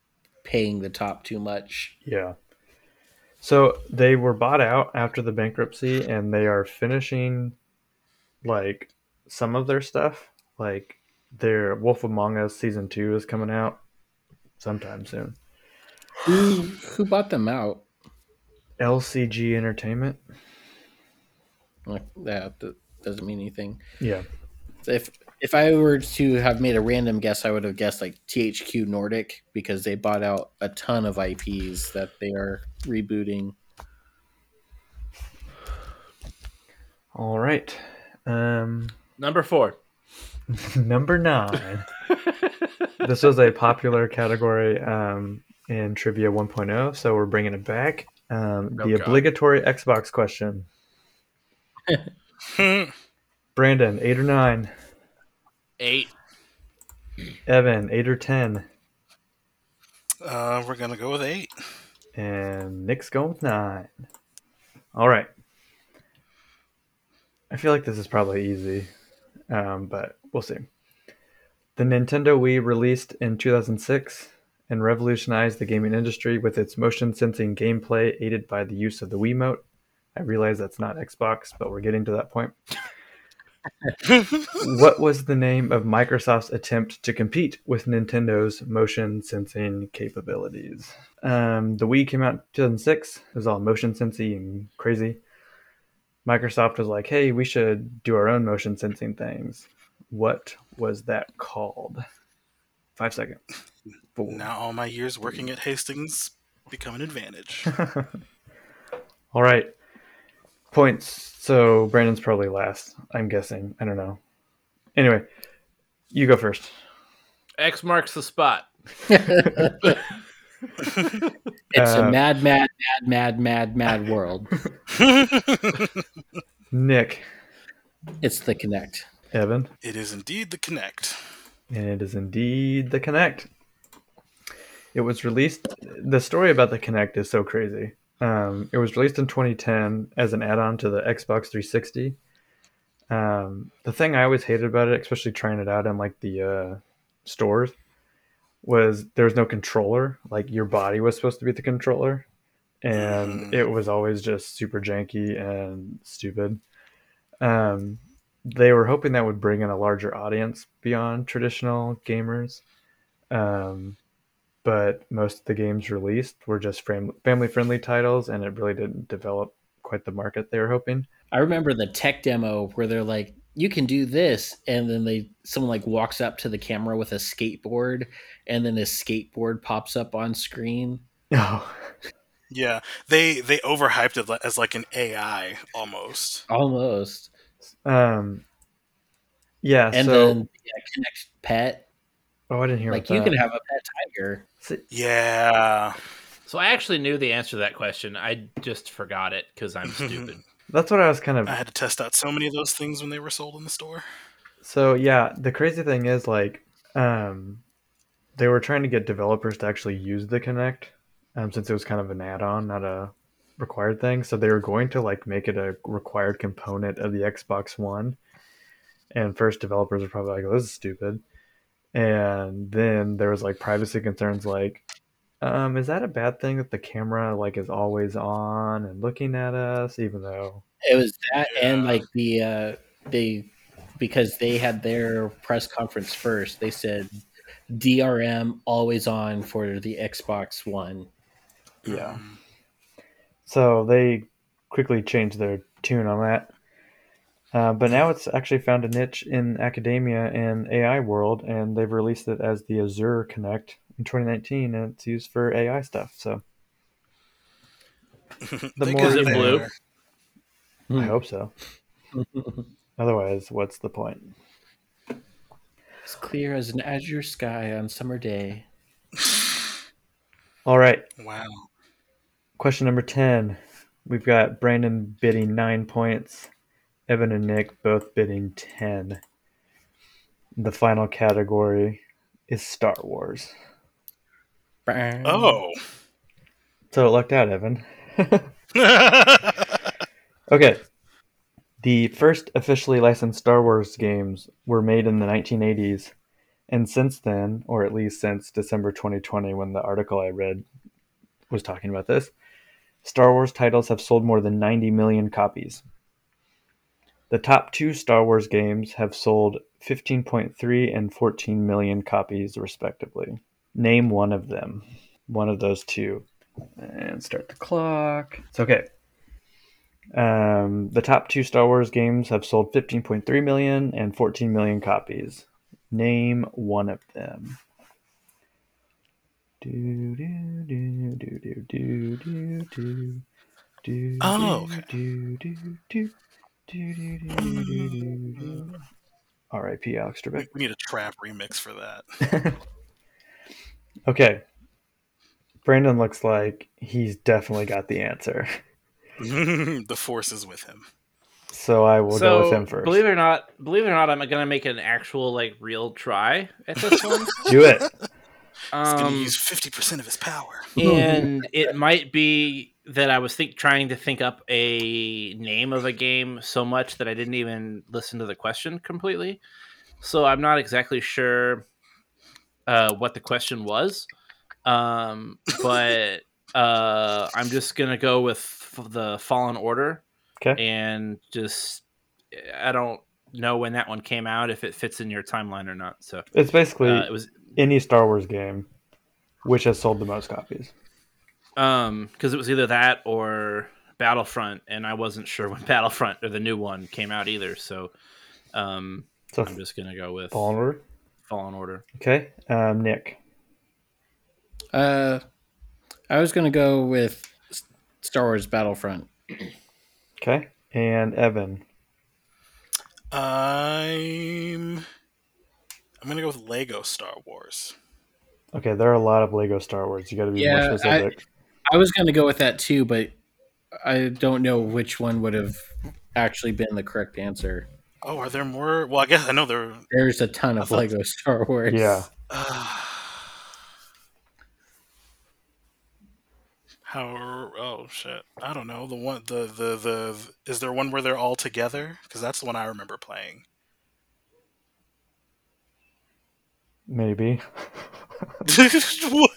paying the top too much. yeah. So they were bought out after the bankruptcy, and they are finishing like some of their stuff. Like their Wolf Among Us season two is coming out sometime soon. Who who bought them out? LCG Entertainment. Like that, that doesn't mean anything. Yeah. If if I were to have made a random guess, I would have guessed like THQ Nordic because they bought out a ton of IPs that they are rebooting. All right. Um, Number four. number nine. this was a popular category um, in Trivia 1.0, so we're bringing it back. Um, Oh, the God. obligatory Xbox question. Brandon, eight or nine? Eight. Evan, eight or ten? Uh, we're gonna go with eight. And Nick's going with nine. All right. I feel like this is probably easy, um, but we'll see. The Nintendo Wii released in 2006 and revolutionized the gaming industry with its motion sensing gameplay aided by the use of the Wiimote. I realize that's not Xbox, but we're getting to that point. What was the name of Microsoft's attempt to compete with Nintendo's motion sensing capabilities? Um, the Wii came out in 2006. It was all motion sensing and crazy. Microsoft was like, hey, we should do our own motion sensing things. What was that called? Five seconds. Four. Now all my years working at Hastings become an advantage. All right. Points. So Brandon's probably last, I'm guessing. I don't know. Anyway, you go first. X marks the spot. It's Uh, a mad, mad, mad, mad, mad, mad world. Nick, It's the Kinect. Evan, it is indeed the Kinect. and it is indeed the Kinect. It was released. The story about the Kinect is so crazy. Um, it was released in 2010 as an add-on to the Xbox 360. Um, the thing I always hated about it, especially trying it out in like the uh, stores, was there was no controller. Like your body was supposed to be the controller, and Mhm. it was always just super janky and stupid. Um, they were hoping that would bring in a larger audience beyond traditional gamers. Um, but most of the games released were just family friendly titles, and it really didn't develop quite the market they were hoping. I remember the tech demo where they're like, "You can do this," and then they someone like walks up to the camera with a skateboard, and then a skateboard pops up on screen. Oh, Yeah, they they overhyped it as like an AI almost. Almost. um, yeah. And so, then yeah, Kinect Pet. oh, I didn't hear Like about you that. can have a pet tiger. See- Yeah, So I actually knew the answer to that question. I just forgot it because I'm stupid. That's what I was kind of I had to test out so many of those things when they were sold in the store. So yeah, the crazy thing is like um they were trying to get developers to actually use the Kinect um, since it was kind of an add-on, not a required thing. So they were going to like make it a required component of the Xbox One. And first developers were probably like, "Oh, this is stupid." And then there was like privacy concerns like um, is that a bad thing that the camera like is always on and looking at us even though It was that and like the uh they because they had their press conference first, they said DRM always on for the Xbox One. yeah. So they quickly changed their tune on that. Uh, but now it's actually found a niche in academia and AI world, and they've released it as the Azure Kinect in 2019, and it's used for AI stuff. So The They more got Is it blue? I hope so. Otherwise, what's the point? It's clear as an azure sky on summer day. All right, Wow. question number 10. We've got Brandon bidding nine points, Evan and Nick both bidding 10. The final category is Star Wars. Oh. So it lucked out, Evan. Okay. The first officially licensed Star Wars games were made in the 1980s, and since then, or at least since December 2020, when the article I read was talking about this, Star Wars titles have sold more than 90 million copies. The top two "Star Wars" games have sold fifteen point three and fourteen million copies respectively. Name one of them. One of those two. And start the clock. It's okay. Um, the top two Star Wars games have sold 15.3 million and 14 million copies. Name one of them. Do, do, do, do, do, do, do, do. Oh, okay. Do, do, do, R.I.P. Alex we, Trebek. we need a trap remix for that. okay. Brandon looks like he's definitely got the answer. the force is with him. So I will go with him first. believe it or not, believe it or not, I'm gonna make an actual like real try at this one. Do it. He's going to um, use 50% of his power. and it might be that I was think trying to think up a name of a game so much that I didn't even listen to the question completely. So I'm not exactly sure uh, what the question was, um, but uh, I'm just gonna go with f- the Fallen Order Okay. and just I don't know when that one came out if it fits in your timeline or not. So It's basically uh, it was any Star Wars game which has sold the most copies. Um, because it was either that or Battlefront, and I wasn't sure when Battlefront or the new one came out either. So, um, So I'm just gonna go with Fallen Order. Fallen Order. Okay. Um, Nick. Uh, I was gonna go with Star Wars Battlefront. Okay. And Evan. I'm. I'm going to go with Lego Star Wars. Okay, there are a lot of Lego Star Wars. You got to be Yeah, more specific. I was gonna go with that too, but I don't know which one would have actually been the correct answer. Oh, are there more? Well, I guess I know there. There's a ton of thought- Lego Star Wars. yeah. How? Oh shit! I don't know. The one, the the the. Is there one where they're all together? Because that's the one I remember playing. Maybe. What?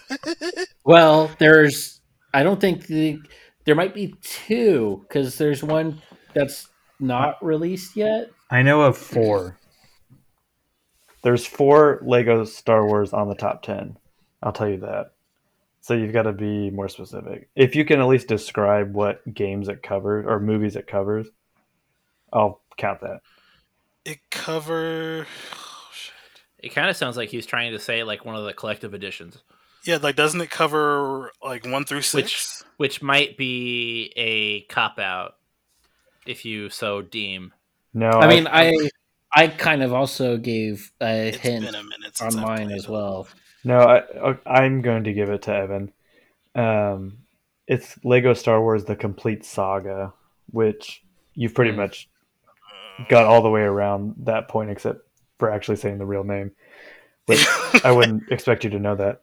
Well, there's. I don't think the there might be two because there's one that's not released yet. I know of four. There's four Lego Star Wars on the top 10. I'll tell you that. So you've got to be more specific. If you can at least describe what games it covers or movies it covers, I'll count that. it cover. Oh. It kind of sounds like he's trying to say like one of the collective editions, Yeah, like doesn't it cover like one through six? which might be a cop out if you so deem. No, I mean, I I kind of also gave a It's hint been a minute since on I've mine as well. No, I, I'm going to give it to Evan. Um, it's Lego Star Wars: The Complete Saga, which you've pretty Hmm. much got all the way around that point, except for actually saying the real name. Which I wouldn't expect you to know that.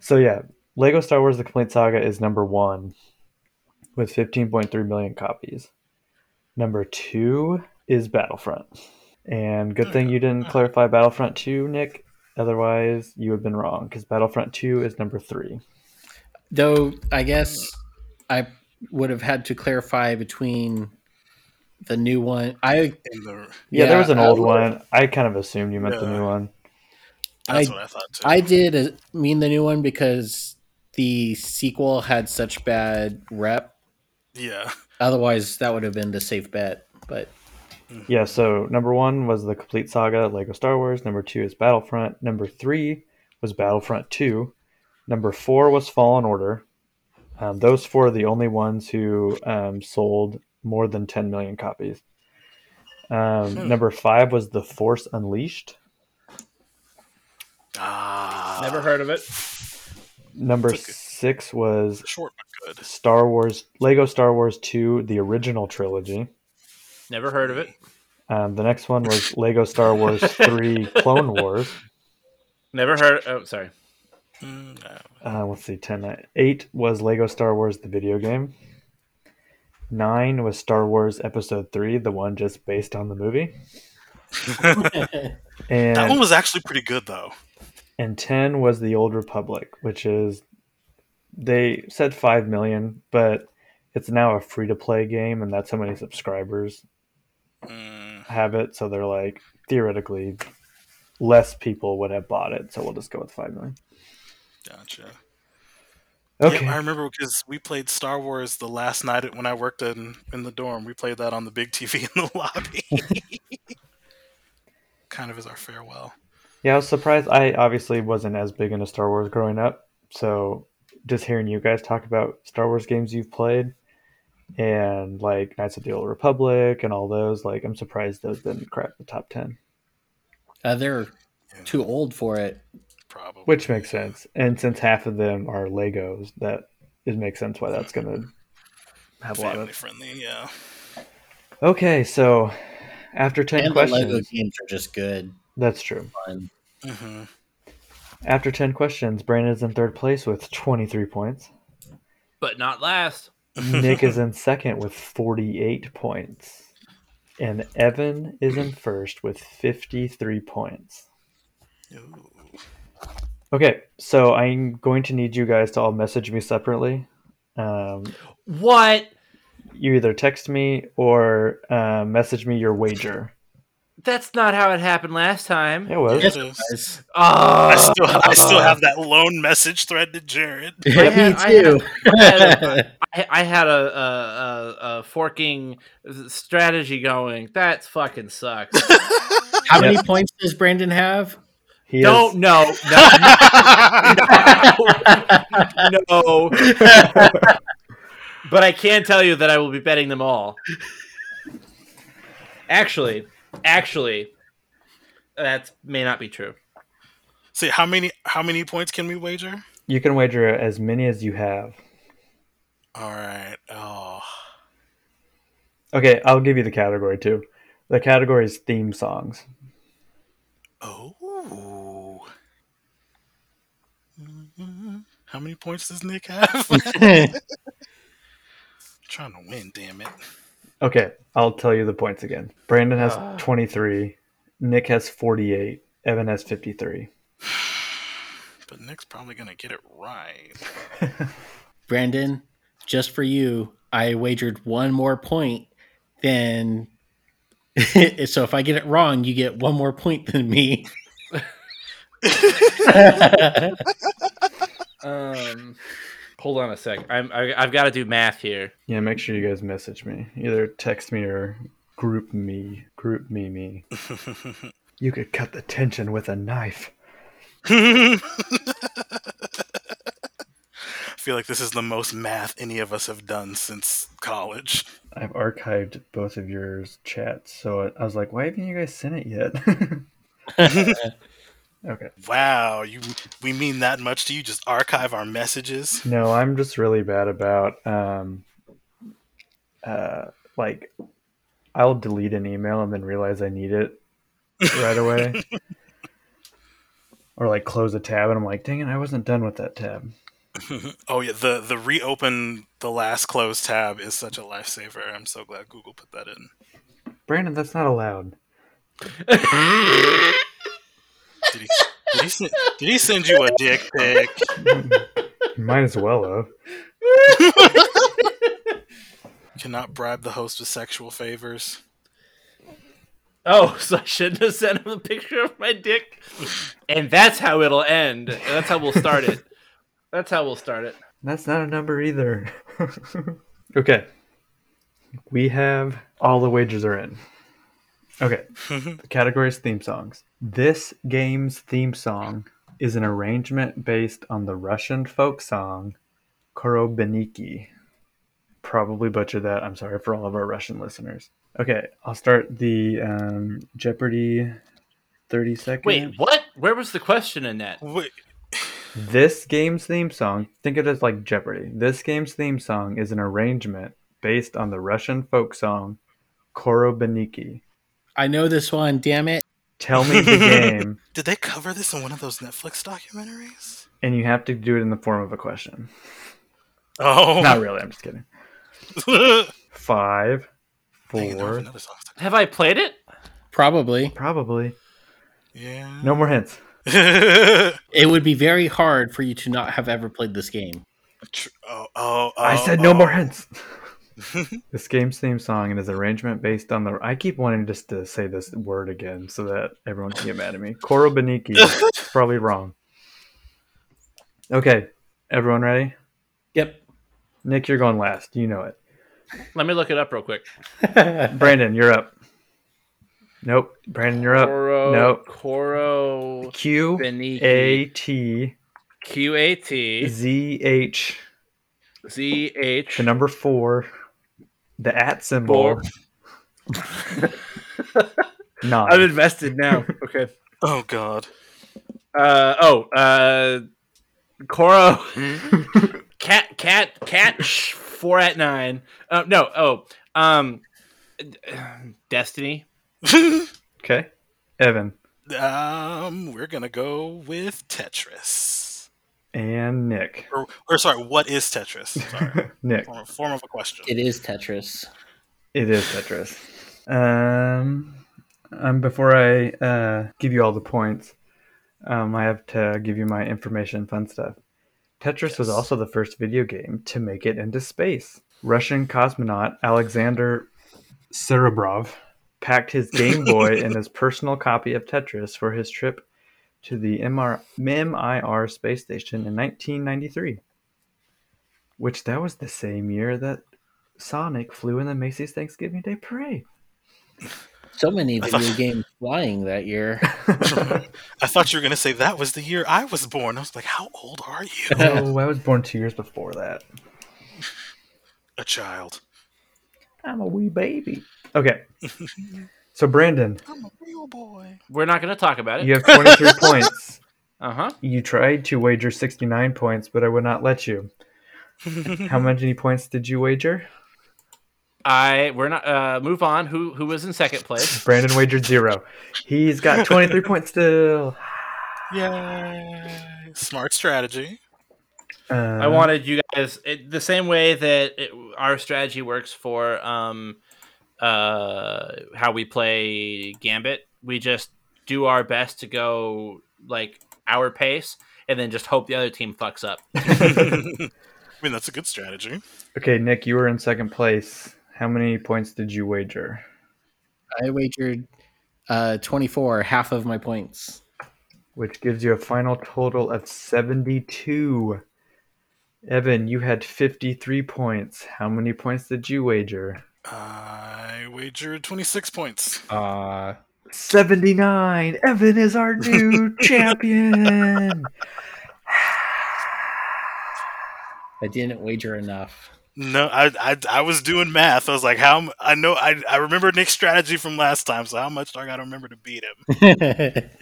So yeah, Lego Star Wars: The Complete Saga is number one with 15.3 million copies. Number two is Battlefront, and good thing you didn't clarify Battlefront Two, Nick. Otherwise, you would have been wrong because Battlefront Two is number three. Though I guess I would have had to clarify between the new one. I In the, Yeah, there was an I old would've- one. I kind of assumed you meant the new one. That's I- what I thought too. I did uh, mean the new one because the sequel had such bad rep. yeah. Otherwise, that would have been the safe bet. But Yeah, so number one was the complete saga Lego Star Wars. Number two is Battlefront. Number three was Battlefront 2. Number four was Fallen Order. Um, those four are the only ones who um, sold more than 10 million copies. Um, Hmm. Number five was The Force Unleashed. Ah, Never heard of it. Number six was Short but good. Star Wars, Lego Star Wars 2, the original trilogy. Never heard of it. Um, the next one was Lego Star Wars 3 Clone Wars. Never heard. Oh, sorry. Uh, let's see, 10. 8 was Lego Star Wars, the video game. 9 was Star Wars Episode 3, the one just based on the movie. And, that one was actually pretty good though. And 10 was The Old Republic, which is, they said 5 million, but it's now a free to play game, and that's how many subscribers Mm, have it. So they're like, theoretically, less people would have bought it. So we'll just go with 5 million. gotcha. Okay. Yeah, I remember because we played Star Wars the last night when I worked in in the dorm. We played that on the big TV in the lobby. kind of as our farewell. Yeah, I was surprised. I obviously wasn't as big into Star Wars growing up, so just hearing you guys talk about Star Wars games you've played and like Knights of the Old Republic and all those, like I'm surprised those didn't crack the top ten. uh, they're Yeah, too old for it. probably. Which makes sense. And since half of them are Legos, that it makes sense why that's gonna have a lot family of friendly. Yeah. Okay, so after ten and the Lego questions games are just good. That's true. Fun. hmm After ten questions, Brandon's in third place with twenty three points. But not last. Nick is in second with 48 points. And Evan is in first with 53 points. Ooh. Okay, so I'm going to need you guys to all message me separately. Um, What? you either text me or uh, message me your wager. That's not how it happened last time. It was. Yes, it is. guys. Oh, I still, I still have that lone message thread to Jared. Yeah, had- me I too. I, I had a, a, a, a forking strategy going. That fucking sucks. How many points does Brandon have? He Don't is, no no no. but I can tell you that I will be betting them all. Actually, actually, that may not be true. See how many how many points can we wager? you can wager as many as you have. All right. Oh, Okay, I'll give you the category too. The category is theme songs. oh. Mhm. How many points does Nick have? trying to win, damn it. Okay, I'll tell you the points again. Brandon has Ah. 23, Nick has 48, Evan has 53. But Nick's probably gonna get it right. Brandon, just for you, I wagered one more point. Then, so if I get it wrong, you get one more point than me. Um, hold on a sec. I'm I, I've got to do math here. Yeah, make sure you guys message me. Either text me or group me. Group me me. You could cut the tension with a knife. I feel like this is the most math any of us have done since college. I've archived both of your chats, so I was like, why haven't you guys sent it yet? okay. Wow, you we mean that much to you? Just archive our messages? No, I'm just really bad about um uh like I'll delete an email and then realize I need it right away. or like close a tab and I'm like, dang it, I wasn't done with that tab. oh yeah, the the reopen the last closed tab is such a lifesaver. I'm so glad Google put that in. Brandon, that's not allowed. Did he, did he, send, did he send you a dick pic? Might as well have. Cannot bribe the host with sexual favors. Oh, so I shouldn't have sent him a picture of my dick. And that's how it'll end. That's how we'll start it. That's how we'll start it. That's not a number either. okay. We have all the wagers are in. Okay. the category is theme songs. This game's theme song is an arrangement based on the Russian folk song Korobeniki. Probably butchered that. I'm sorry for all of our Russian listeners. Okay, I'll start the um, Jeopardy 30 second. Wait, what? Where was the question in that? Wait, This game's theme song, think of it as like Jeopardy. This game's theme song is an arrangement based on the Russian folk song Korobeniki. I know this one. Damn it! Tell me the game, did they cover this in one of those Netflix documentaries? and you have to do it in the form of a question. Oh, Not really, I'm just kidding. Five, Dang I have four. Have I played it? Probably. probably. Yeah. No more hints. It would be very hard for you to not have ever played this game. Tr- oh, oh, I oh, said no oh. more hints. this game's theme song and is arrangement based on the. I keep wanting just to say this word again so that everyone can get mad at me. Korobeniki. probably wrong. Okay, everyone ready? Yep. Nick, you're going last. You know it. Let me look it up real quick. Brandon, you're up. Nope. Brandon, you're up. Koro, Nope. Koro Q Beniki. A T Q A T Z H. Z H. The number four. The at symbol. Four. Nine. I'm invested now. Okay. Oh God. Uh oh. Uh, Koro. cat. Cat. Cat. Shh, four at nine. Uh, no. Oh. Um. Destiny. Okay. Evan um, we're gonna go with Tetris. And Nick. Or, or sorry, what is Tetris? Sorry, Nick. form, of, form of a question. It is Tetris. It is Tetris. Um, um before I uh, give you all the points, um, I have to give you my information fun stuff. Tetris was also the first video game to make it into space. Russian cosmonaut Alexander Serebrov packed his Game Boy and his personal copy of Tetris for his trip to the MR, MIR space station in 1993. Which that was the same year that Sonic flew in the Macy's Thanksgiving Day Parade. So many video thought- games flying that year. I thought you were gonna say that was the year I was born. I was like, how old are you? oh, I was born two years before that. a child. I'm a wee baby. Okay. So, Brandon, I'm a real boy. We're not going to talk about it. you have 23 points. Uh huh. You tried to wager 69 points, but I would not let you. How many points did you wager? I we're not uh move on. Who who was in second place? Brandon wagered zero. He's got 23 points still. Yay! Smart strategy. Uh, I wanted you guys it, the same way that it, our strategy works for um uh how we play Gambit. We just do our best to go like our pace and then just hope the other team fucks up. I mean, that's a good strategy. Okay, Nick, you were in second place. How many points did you wager? I wagered uh, 24, half of my points. Which gives you a final total of 72. Evan, you had 53 points. How many points did you wager? I wagered 26 points. Uh, 79. Evan is our new champion. I didn't wager enough. No, I, I I was doing math. I was like, how? I know I I remember Nick's strategy from last time. So how much do I got to remember to beat him?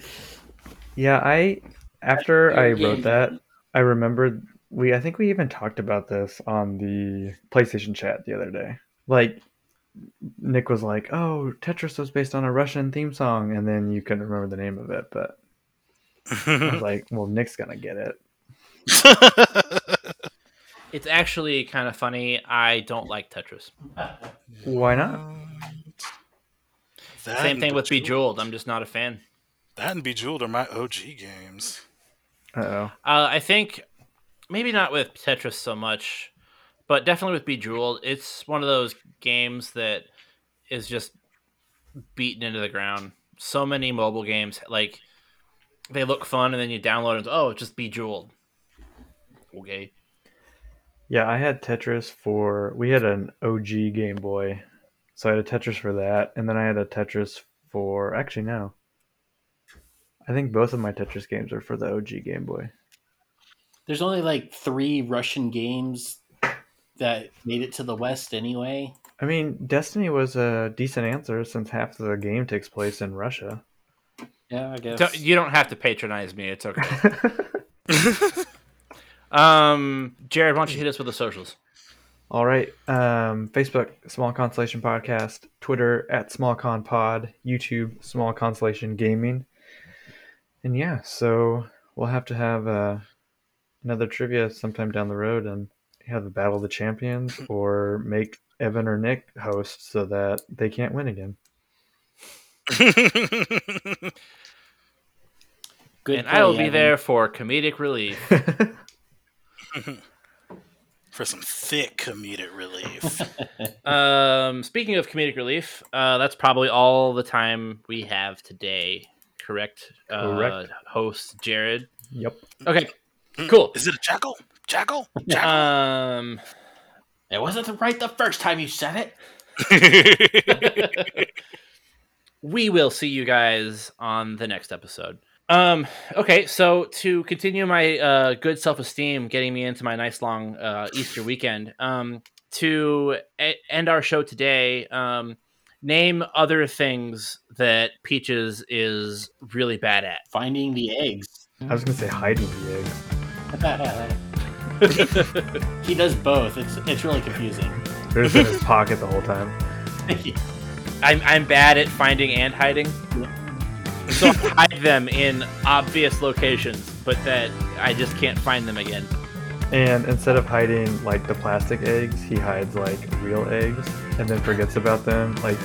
Yeah, I after I wrote that, I remembered we I think we even talked about this on the PlayStation chat the other day. Like Nick was like, "Oh, Tetris was based on a Russian theme song," and then you couldn't remember the name of it. But I was like, "Well, Nick's gonna get it." It's actually kind of funny. I don't like Tetris. Why not? That Same and thing with Bejeweled. Bejeweled. I'm just not a fan. That and Bejeweled are my OG games. Uh oh. Uh, I think maybe not with Tetris so much, but definitely with Bejeweled. It's one of those games that is just beaten into the ground. So many mobile games, like they look fun, and then you download it. Oh, it's just Bejeweled. Okay. Yeah, I had Tetris for. We had an OG Game Boy, so I had a Tetris for that, and then I had a Tetris for. Actually, no. I think both of my Tetris games are for the OG Game Boy. There's only like three Russian games that made it to the West anyway. I mean, Destiny was a decent answer since half the game takes place in Russia. Yeah, I guess. Don't- you don't have to patronize me. It's okay. um, Jared, why don't you hit us with the socials? All right. Um, Facebook, Small Constellation Podcast. Twitter, at Small Con Pod. YouTube, Small Constellation Gaming. And yeah, so we'll have to have uh, another trivia sometime down the road and have a Battle of the Champions or make Evan or Nick host so that they can't win again. Good and I will be there for comedic relief. For some thick comedic relief. um, speaking of comedic relief, uh, that's probably all the time we have today. Correct. Correct. Uh, host Jared. Yep. Okay. Cool. Is it a jackal? Jackal? Jackal? Um, It wasn't right the first time you said it. we will see you guys on the next episode. Um, okay, so to continue my uh, good self esteem, getting me into my nice long uh, Easter weekend, um, to e- end our show today, um, name other things that Peaches is really bad at. Finding the eggs. I was going to say hiding the eggs. he does both. It's it's really confusing. They're in his pocket the whole time. I'm, I'm bad at finding and hiding. So I hide them in obvious locations, but that I just can't find them again. And instead of hiding like the plastic eggs, he hides like real eggs and then forgets about them, like,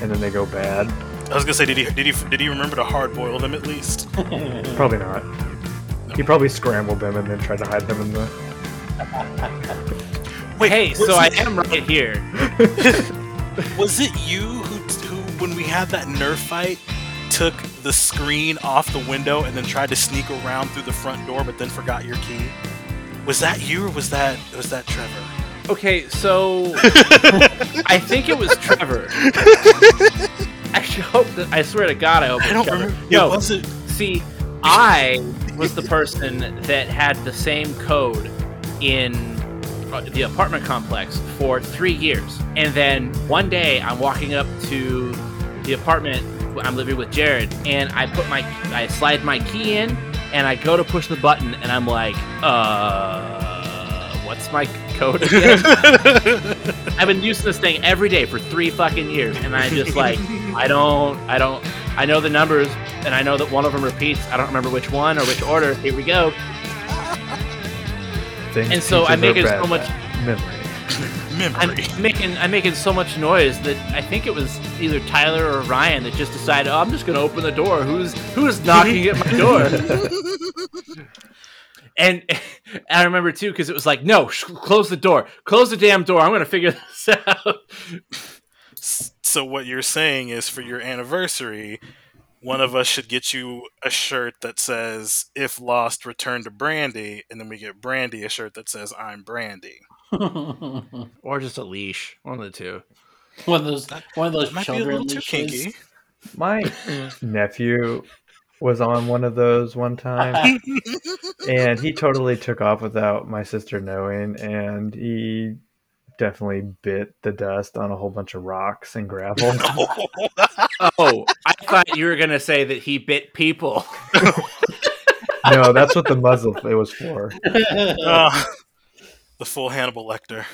and then they go bad. I was gonna say, did he did he did he remember to hard boil them at least? Probably not. He probably scrambled them and then tried to hide them in the. Wait, Hey, was so I am right here. Was it you who, who, when we had that Nerf fight, took the screen off the window and then tried to sneak around through the front door, but then forgot your key? Was that you, or was that was that Trevor? Okay, so I think it was Trevor. I hope that I swear to God, I hope I it's don't Trevor. remember. No, It wasn't. see, I was the person that had the same code in uh, the apartment complex for three years, and then one day I'm walking up to the apartment. I'm living with Jared, and I put my I slide my key in, and I go to push the button, and I'm like, uh, what's my code again? I've been using this thing every day for three fucking years, and I just like, I don't, I don't, I know the numbers, and I know that one of them repeats. I don't remember which one or which order. Here we go. Things And so I teachers make it so much- at. memory. I'm making, I'm making so much noise that I think it was either Tyler or Ryan that just decided, oh, I'm just gonna open the door. Who's who's knocking at my door? And, and I remember too because it was like, no, sh- close the door, close the damn door. I'm gonna figure this out. So what you're saying is, for your anniversary, one of us should get you a shirt that says "If lost, return to Brandy," and then we get Brandy a shirt that says "I'm Brandy." or just a leash, one of the two. One of those one of those That might be a children little too leashes. kinky. My nephew was on one of those one time, and he totally took off without my sister knowing, and he definitely bit the dust on a whole bunch of rocks and gravel. Oh, I thought you were gonna say that he bit people. no, that's what the muzzle it was for. Ah, the full Hannibal Lecter.